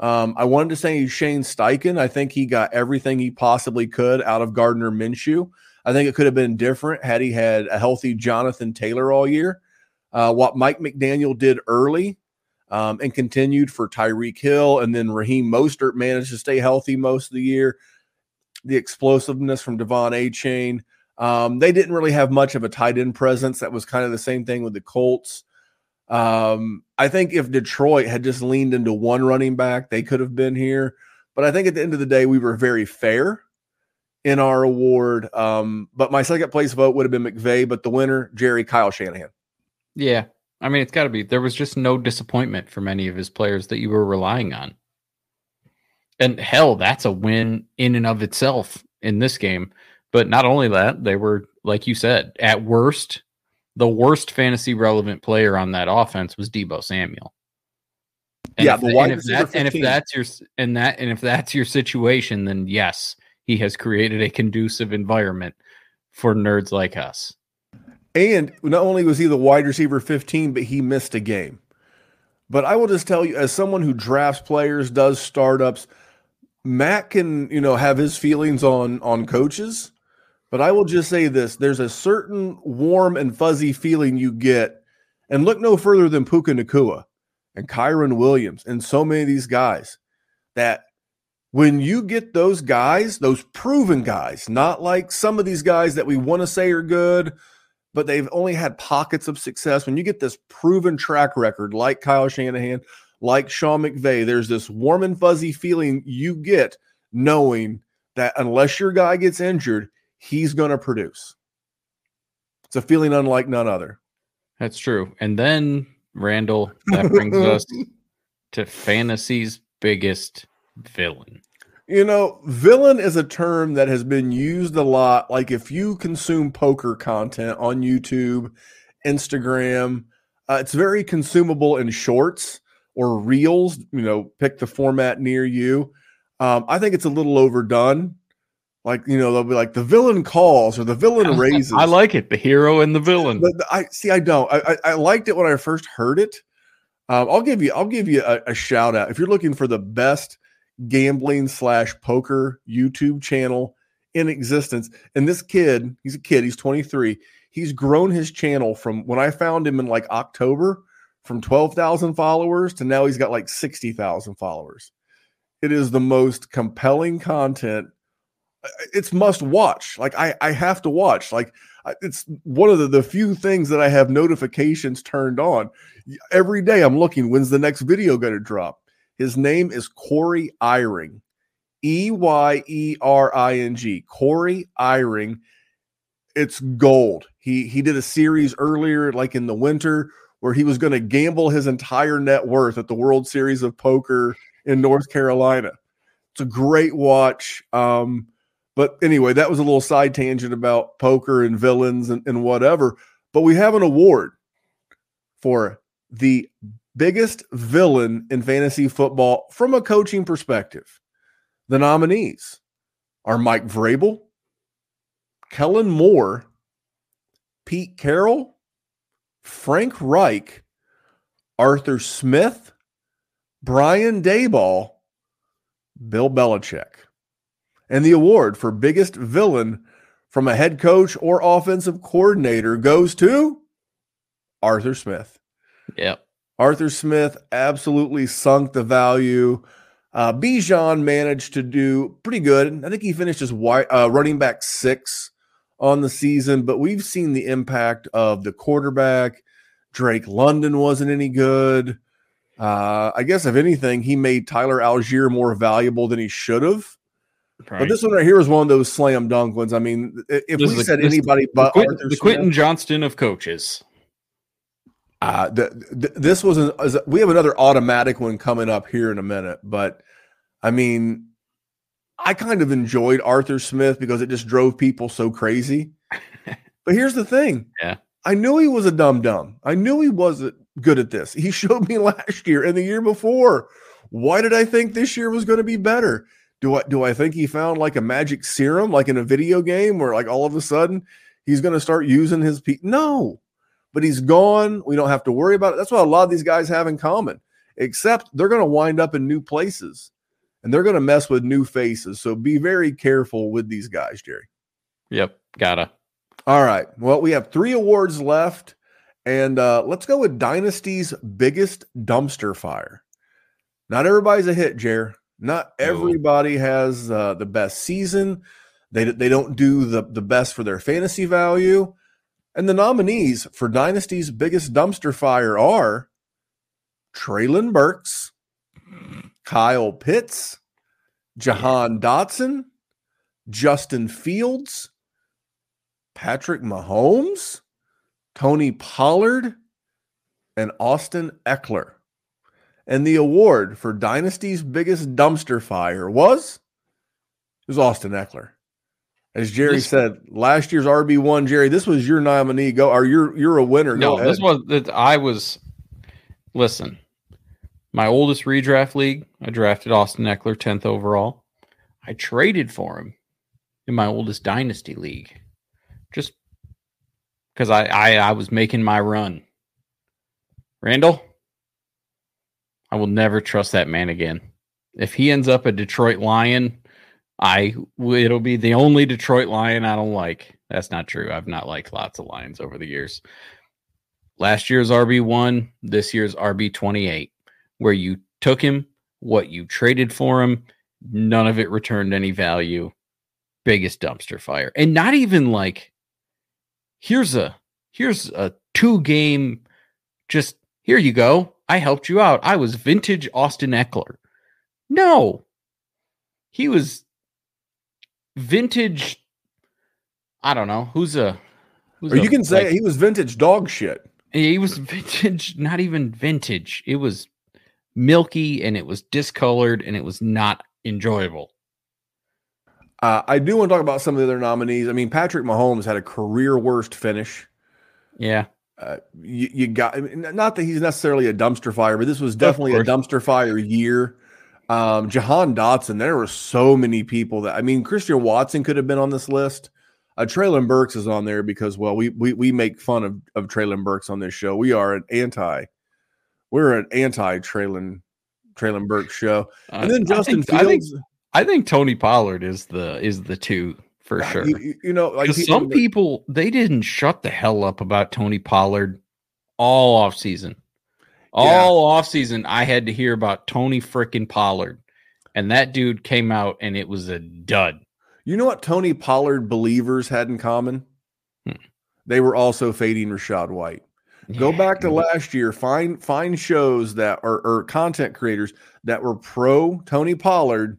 Um, I wanted to say Shane Steichen. I think he got everything he possibly could out of Gardner Minshew. I think it could have been different had he had a healthy Jonathan Taylor all year. Uh, what Mike McDaniel did early um, and continued for Tyreek Hill, and then Raheem Mostert managed to stay healthy most of the year. The explosiveness from De'Von Achane. Um, they didn't really have much of a tight end presence. That was kind of the same thing with the Colts. Um, I think if Detroit had just leaned into one running back, they could have been here. But I think at the end of the day, we were very fair in our award. Um, but my second place vote would have been McVay, but the winner, Jerry Kyle Shanahan. Yeah. I mean, it's got to be. There was just no disappointment from any of his players that you were relying on. And hell, that's a win in and of itself in this game. But not only that, they were, like you said, at worst, the worst fantasy relevant player on that offense was Deebo Samuel. And yeah, if, the wide and if, that, and if that's your and that and if that's your situation, then yes, he has created a conducive environment for nerds like us. And not only was he the wide receiver 15, but he missed a game. But I will just tell you, as someone who drafts players, does startups, Matt can, you know, have his feelings on on coaches. But I will just say this: there's a certain warm and fuzzy feeling you get, and look no further than Puka Nacua and Kyren Williams and so many of these guys that when you get those guys, those proven guys, not like some of these guys that we want to say are good, but they've only had pockets of success. When you get this proven track record, like Kyle Shanahan, like Sean McVay, there's this warm and fuzzy feeling you get knowing that unless your guy gets injured, he's going to produce. It's a feeling unlike none other. That's true. And then Randall, that brings us to fantasy's biggest villain. You know, villain is a term that has been used a lot. Like if you consume poker content on YouTube, Instagram, uh, it's very consumable in shorts or reels. You know, pick the format near you. Um, I think it's a little overdone. Like you know, they'll be like the villain calls or the villain raises. I like it. The hero and the villain. But I see. I don't. I, I, I liked it when I first heard it. Um, I'll give you. I'll give you a, a shout out if you're looking for the best gambling slash poker YouTube channel in existence. And this kid, he's a kid. He's 23. He's grown his channel from when I found him in like October from 12,000 followers to now he's got like 60,000 followers. It is the most compelling content. It's must watch. Like I, I have to watch. Like it's one of the, the few things that I have notifications turned on. Every day I'm looking, when's the next video going to drop? His name is Corey Eyering, E Y E R I N G. Corey Eyering. It's gold. He he did a series earlier, like in the winter, where he was going to gamble his entire net worth at the World Series of Poker in North Carolina. It's a great watch. Um, but anyway, that was a little side tangent about poker and villains and, and whatever. But we have an award for the biggest villain in fantasy football from a coaching perspective. The nominees are Mike Vrabel, Kellen Moore, Pete Carroll, Frank Reich, Arthur Smith, Brian Daboll, Bill Belichick. And the award for biggest villain from a head coach or offensive coordinator goes to Arthur Smith. Yep. Arthur Smith absolutely sunk the value. Uh, Bijan managed to do pretty good. I think he finished as wi- uh, running back six on the season, but we've seen the impact of the quarterback. Drake London wasn't any good. Uh, I guess if anything, he made Tyler Allgeier more valuable than he should have. But this one right here is one of those slam dunk ones. I mean, if This we the- said anybody the, but Quint- Arthur the Quentin Johnston of coaches. Uh, the, the, this was an, we have another automatic one coming up here in a minute, but I mean, I kind of enjoyed Arthur Smith because it just drove people so crazy. but here's the thing. Yeah. I knew he was a dumb dumb. I knew he wasn't good at this. He showed me last year and the year before. Why did I think this year was going to be better? Do I do I think he found like a magic serum, like in a video game, where like all of a sudden he's going to start using his pe- no, but he's gone. We don't have to worry about it. That's what a lot of these guys have in common, except they're going to wind up in new places and they're going to mess with new faces. So be very careful with these guys, Jerry. Yep, gotta. All right. Well, we have three awards left, and uh, let's go with Dynasty's biggest dumpster fire. Not everybody's a hit, Jer. Not everybody has uh, the best season. They they don't do the the best for their fantasy value. And the nominees for Dynasty's biggest dumpster fire are Treylon Burks, Kyle Pitts, Jahan Dotson, Justin Fields, Patrick Mahomes, Tony Pollard, and Austin Ekeler. And the award for Dynasty's biggest dumpster fire was it was Austin Ekeler. As Jerry This- said, last year's RB one, Jerry, this was your nominee. Go, or you're you're a winner. No, Go this was that I was. Listen, my oldest redraft league, I drafted Austin Ekeler tenth overall. I traded for him in my oldest dynasty league, just because I, I I was making my run. Randall, I will never trust that man again. If he ends up a Detroit Lion, I it'll be the only Detroit Lion I don't like. That's not true. I've not liked lots of Lions over the years. Last year's RB1, this year's RB28, where you took him, what you traded for him, none of it returned any value. Biggest dumpster fire. And not even like here's a here's a two game just here you go. I helped you out. I was vintage Austin Ekeler. No. He was vintage I don't know. Who's a who's Or a, you can say like- he was vintage dog shit. he was vintage, not even vintage. It was milky and it was discolored and it was not enjoyable. Uh, I do want to talk about some of the other nominees. I mean, Patrick Mahomes had a career worst finish. Yeah. Uh, you, you got I mean, not that he's necessarily a dumpster fire, but this was definitely a dumpster fire year. Um, Jahan Dotson, there were so many people that I mean, Christian Watson could have been on this list. Uh, Treylon Burks is on there because, well, we we we make fun of of Treylon Burks on this show. We are an anti, we're an anti Treylon Treylon Burke show. And then Uh, I Justin think, I think, Fields, I think Tony Pollard is the is the two for sure. You, you- know, like people- some people they didn't shut the hell up about Tony Pollard all off season. All off season, I had to hear about Tony frickin' Pollard, and that dude came out and it was a dud. You know what Tony Pollard believers had in common? Hmm. They were also fading Rachaad White. Go back to last year. Find find shows that are or content creators that were pro Tony Pollard.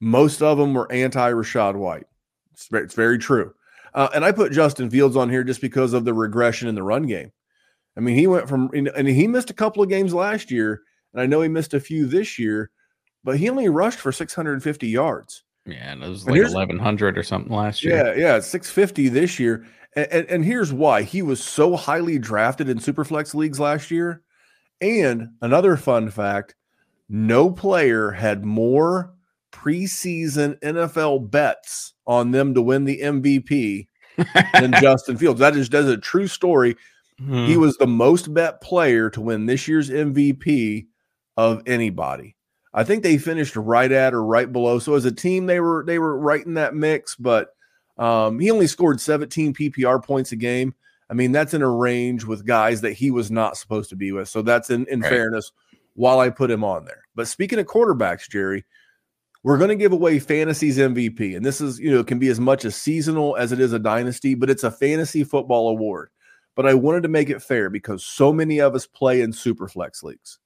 Most of them were anti Rachaad White. It's, it's very true. Uh, and I put Justin Fields on here just because of the regression in the run game. I mean, he went from and he missed a couple of games last year, and I know he missed a few this year, but he only rushed for 650 yards. Yeah, and it was like eleven hundred or something last year. Yeah, yeah, 650 this year. And, and, here's why he was so highly drafted in Superflex leagues last year. And another fun fact no player had more preseason NFL bets on them to win the MVP than Justin Fields. That is, that is a true story. Hmm. He was the most bet player to win this year's MVP of anybody. I think they finished right at or right below. So as a team, they were they were right in that mix, but um, he only scored 17 PPR points a game. I mean, that's in a range with guys that he was not supposed to be with. So that's in, in Right. fairness while I put him on there. But speaking of quarterbacks, Jerry, we're going to give away fantasy's MVP. And this is, you know, it can be as much a seasonal as it is a dynasty, but it's a fantasy football award. But I wanted to make it fair because so many of us play in super flex leagues.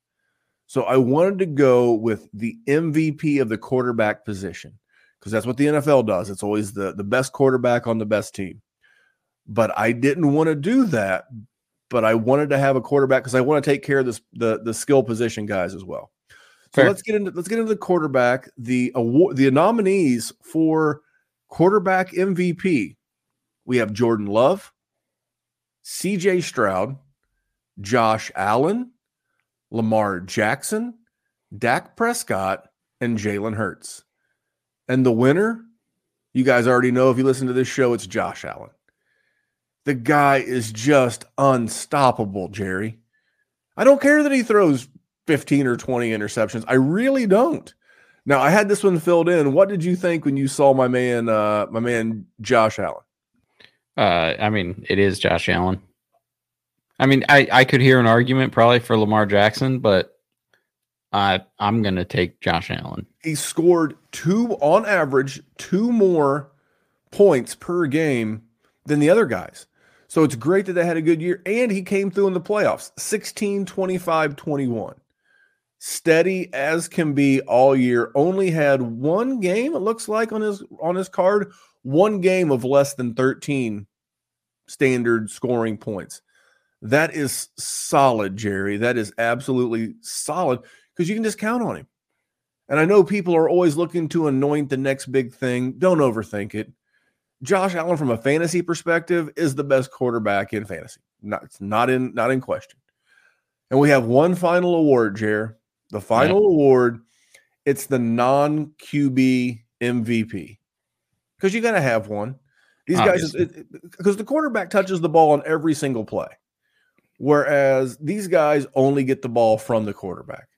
So I wanted to go with the MVP of the quarterback position because that's what the NFL does. It's always the, the best quarterback on the best team. But I didn't want to do that. But I wanted to have a quarterback because I want to take care of this the, the skill position guys as well. So Fair. let's get into let's get into the quarterback. The award the nominees for quarterback MVP. We have Jordan Love, CJ Stroud, Josh Allen, Lamar Jackson, Dak Prescott, and Jalen Hurts. And the winner, you guys already know if you listen to this show, it's Josh Allen. The guy is just unstoppable, Jerry. I don't care that he throws 15 or 20 interceptions. I really don't. Now, I had this one filled in. What did you think when you saw my man uh my man Josh Allen? Uh, I mean, it is Josh Allen. I mean, I, I could hear an argument probably for Lamar Jackson, but I I'm gonna take Josh Allen. He scored two on average, two more points per game than the other guys. So it's great that they had a good year and he came through in the playoffs 16 25 21. Steady as can be all year. Only had one game it looks like on his on his card, one game of less than 13 standard scoring points. That is solid, Jerry. That is absolutely solid because you can just count on him. And I know people are always looking to anoint the next big thing. Don't overthink it. Josh Allen, from a fantasy perspective, is the best quarterback in fantasy. Not, it's not in not in question. And we have one final award, Jer. The final award, it's the non QB MVP because you got to have one. These Obviously. guys, because the quarterback touches the ball on every single play, whereas these guys only get the ball from the quarterback.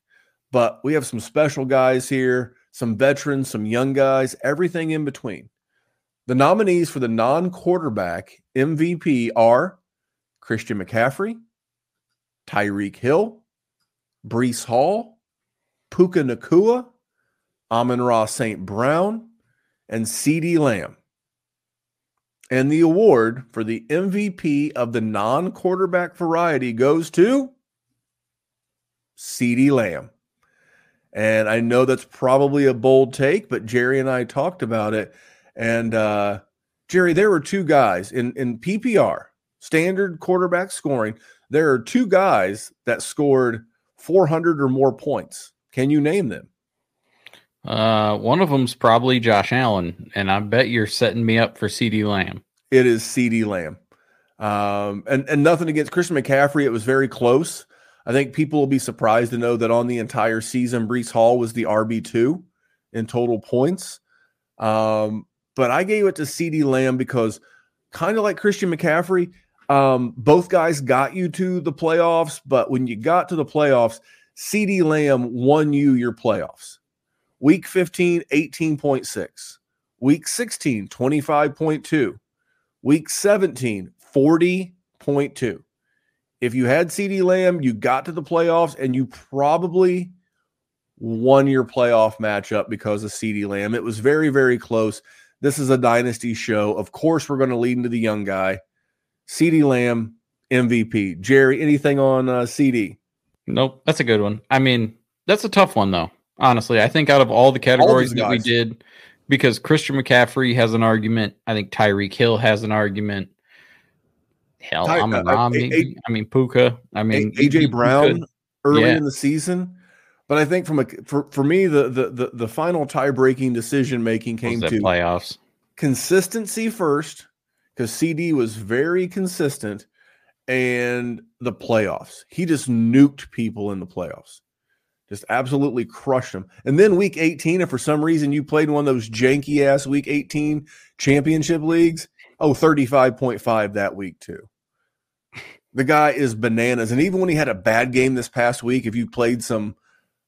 But we have some special guys here, some veterans, some young guys, everything in between. The nominees for the non quarterback MVP are Christian McCaffrey, Tyreek Hill, Breece Hall, Puka Nacua, Amon Ross St. Brown, and CeeDee Lamb. And the award for the MVP of the non quarterback variety goes to CeeDee Lamb. And I know that's probably a bold take, but Jerry and I talked about it. And uh, Jerry, there were two guys in, in PPR, standard quarterback scoring. There are two guys that scored 400 or more points. Can you name them? Uh, one of them's probably Josh Allen, and I bet you're setting me up for CeeDee Lamb. It is CeeDee Lamb. Um, and, and nothing against Christian McCaffrey. It was very close. I think people will be surprised to know that on the entire season, Breece Hall was the RB2 in total points. Um, but I gave it to CeeDee Lamb because, kind of like Christian McCaffrey, um, both guys got you to the playoffs. But when you got to the playoffs, CeeDee Lamb won you your playoffs. Week 15, 18.6. Week 16, 25.2. Week 17, 40.2. If you had CeeDee Lamb, you got to the playoffs and you probably won your playoff matchup because of CeeDee Lamb. It was very, very close. This is a dynasty show. Of course, we're going to lead into the young guy. CeeDee Lamb, MVP. Jerry, anything on uh, CeeDee? Nope, that's a good one. I mean, that's a tough one though. Honestly, I think out of all the categories these that we did, because Christian McCaffrey has an argument. I think Tyreek Hill has an argument. Hell, Ty- I'm uh, a. A- I mean Puka. I mean A- AJ Brown could. early Yeah. in the season. But I think from a for, for me, the the the, the final tie breaking decision making came to playoffs. consistency first, because CeeDee was very consistent, and the playoffs. He just nuked people in the playoffs. Just absolutely crushed them. And then week 18, if for some reason you played one of those janky ass week 18 championship leagues, oh, 35.5 that week too. The guy is bananas. And even when he had a bad game this past week, if you played some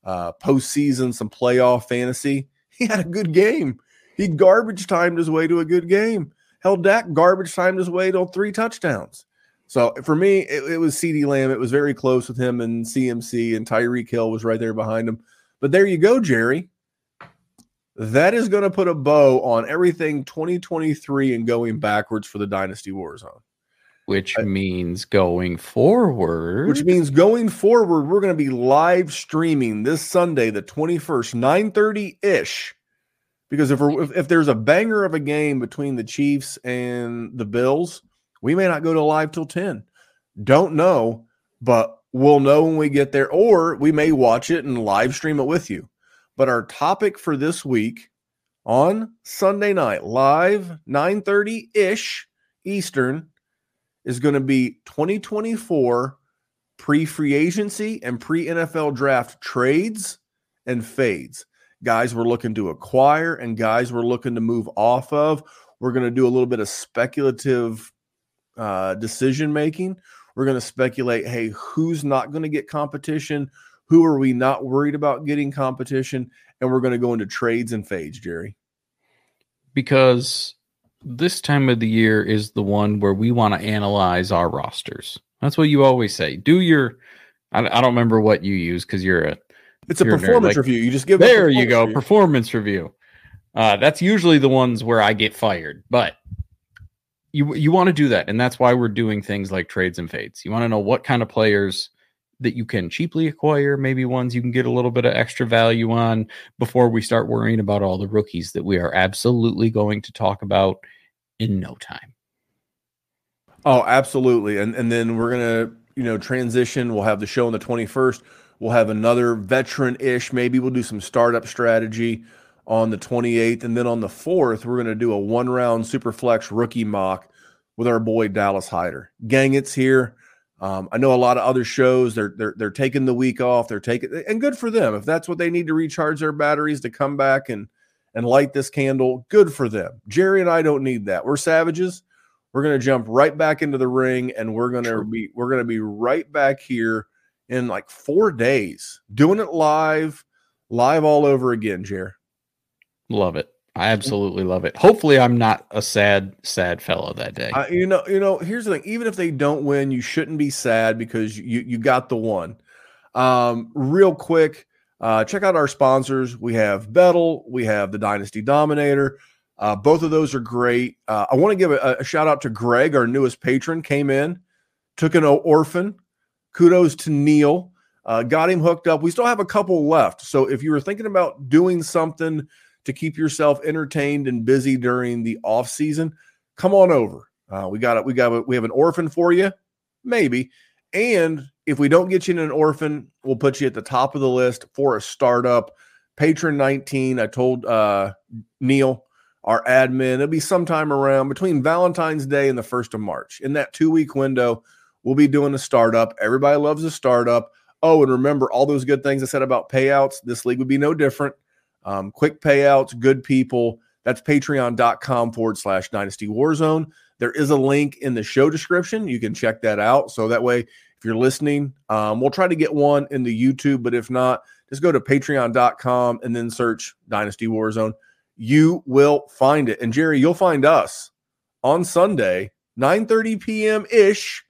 uh postseason, some playoff fantasy, he had a good game. He garbage timed his way to a good game. Held Dak garbage timed his way to three touchdowns. So for me, it, it was CeeDee Lamb. It was very close with him and CMC, and Tyreek Hill was right there behind him. But there you go, Jerry. That is going to put a bow on everything 2023 and going backwards for the Dynasty Warzone. Which means going forward. Which means going forward, we're going to be live streaming this Sunday, the 21st, 9:30 ish. Because if, we're, if if there's a banger of a game between the Chiefs and the Bills, we may not go to live till 10. Don't know, but we'll know when we get there, or we may watch it and live stream it with you. But our topic for this week on Sunday night, live 9:30 ish Eastern, is going to be 2024 pre free agency and pre NFL draft trades and fades. Guys we're looking to acquire and guys we're looking to move off of. We're going to do a little bit of speculative uh, decision making. We're going to speculate hey, who's not going to get competition? Who are we not worried about getting competition? And we're going to go into trades and fades, Jerry. Because this time of the year is the one where we want to analyze our rosters. That's what you always say. Do your, I, I don't remember what you use because you're a, it's a performance like, review. You just give there you go review. performance review. Uh, that's usually the ones where I get fired, but you you want to do that, and that's why we're doing things like trades and fades. You want to know what kind of players that you can cheaply acquire, maybe ones you can get a little bit of extra value on before we start worrying about all the rookies that we are absolutely going to talk about in no time. Oh, absolutely. And and then we're gonna, you know, transition. We'll have the show on the 21st. We'll have another veteran-ish. Maybe we'll do some startup strategy on the 28th. And then on the 4th, we're gonna do a one-round super flex rookie mock with our boy Dallas Hyder. Gang, it's here. Um, I know a lot of other shows they're they're they're taking the week off. They're taking and good for them. If that's what they need to recharge their batteries to come back and and light this candle, good for them. Jerry and I don't need that. We're savages. We're going to jump right back into the ring and we're going to be we're to be right back here in like 4 days doing it live live all over again, Jer. Love it. I absolutely love it. Hopefully, I'm not a sad, sad fellow that day. Uh, you know, you know. Here's the thing: even if they don't win, you shouldn't be sad because you you got the one. Um, real quick, uh, check out our sponsors. We have Bettle, we have the Dynasty Dominator. Uh, both of those are great. Uh, I want to give a, a, shout out to Greg, our newest patron, came in, took an orphan. Kudos to Neil, uh, got him hooked up. We still have a couple left. So if you were thinking about doing something to keep yourself entertained and busy during the off season, come on over. Uh, we got it. We got. We have an orphan for you, maybe. And if we don't get you in an orphan, we'll put you at the top of the list for a startup. Patron 19. I told uh, Neil our admin. It'll be sometime around between Valentine's Day and the 1st of March. In that two week window, we'll be doing a startup. Everybody loves a startup. Oh, and remember all those good things I said about payouts. This league would be no different. Um, quick payouts, good people. That's patreon.com forward slash dynasty warzone. There is a link in the show description. You can check that out. So that way, if you're listening, um, we'll try to get one in the YouTube, but if not, just go to patreon.com and then search Dynasty Warzone you will find it. And Jerry, you'll find us on Sunday, 9:30 p.m. ish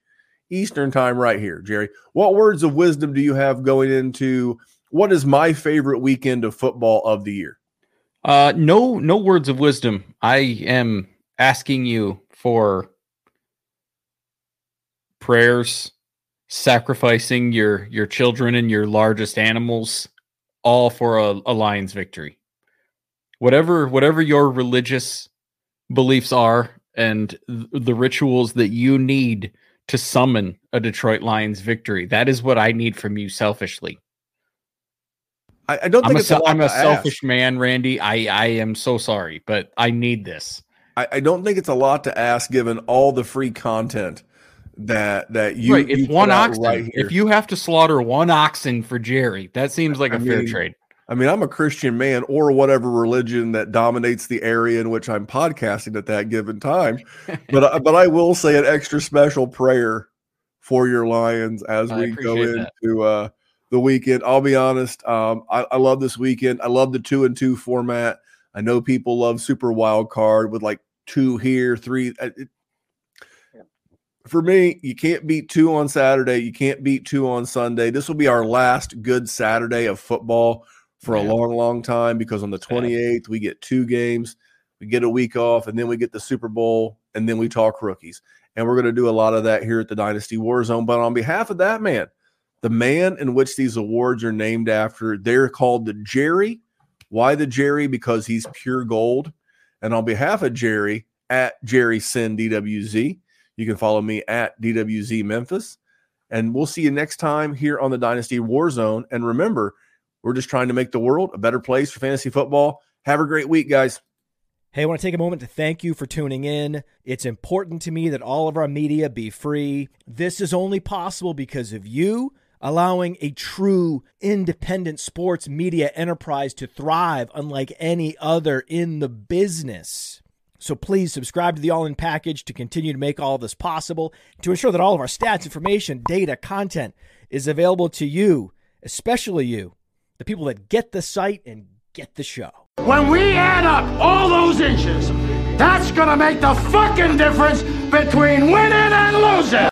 Eastern time, right here. Jerry, what words of wisdom do you have going into what is my favorite weekend of football of the year? Uh, no, no words of wisdom. I am asking you for prayers, sacrificing your your children and your largest animals, all for a, a Lions victory whatever whatever your religious beliefs are and the rituals that you need to summon a Detroit Lions victory. That is what I need from you selfishly. I, I don't think I'm it's a, a I'm a selfish ask. man, Randy. I, I am so sorry, but I need this. I, I, don't think it's a lot to ask given all the free content that that you, right. It's you one oxen. Right if you have to slaughter one oxen for Jerry, that seems like a I fair mean, trade. I mean, I'm a Christian man or whatever religion that dominates the area in which I'm podcasting at that given time. but but I will say an extra special prayer for your Lions as I we go into uh, the weekend. I'll be honest, um, I, I, love this weekend. I love the two and two format. I know people love super wild card with like two here, three. Uh, it, for me, you can't beat two on Saturday. You can't beat two on Sunday. This will be our last good Saturday of football for a long, long time because on the 28th, we get two games, we get a week off, and then we get the Super Bowl, and then we talk rookies. And we're going to do a lot of that here at the Dynasty War Zone. But on behalf of that man, the man in which these awards are named after, they're called the Jerry. Why the Jerry? Because he's pure gold. And on behalf of Jerry, at Jerry Sin DWZ, you can follow me at DWZ Memphis. And we'll see you next time here on the Dynasty Warzone. And remember, we're just trying to make the world a better place for fantasy football. Have a great week, guys. Hey, I want to take a moment to thank you for tuning in. It's important to me that all of our media be free. This is only possible because of you allowing a true independent sports media enterprise to thrive unlike any other in the business. So please subscribe to the All In package to continue to make all this possible, to ensure that all of our stats, information, data, content is available to you, especially you, the people that get the site and get the show. When we add up all those inches, that's gonna make the fucking difference between winning and losing.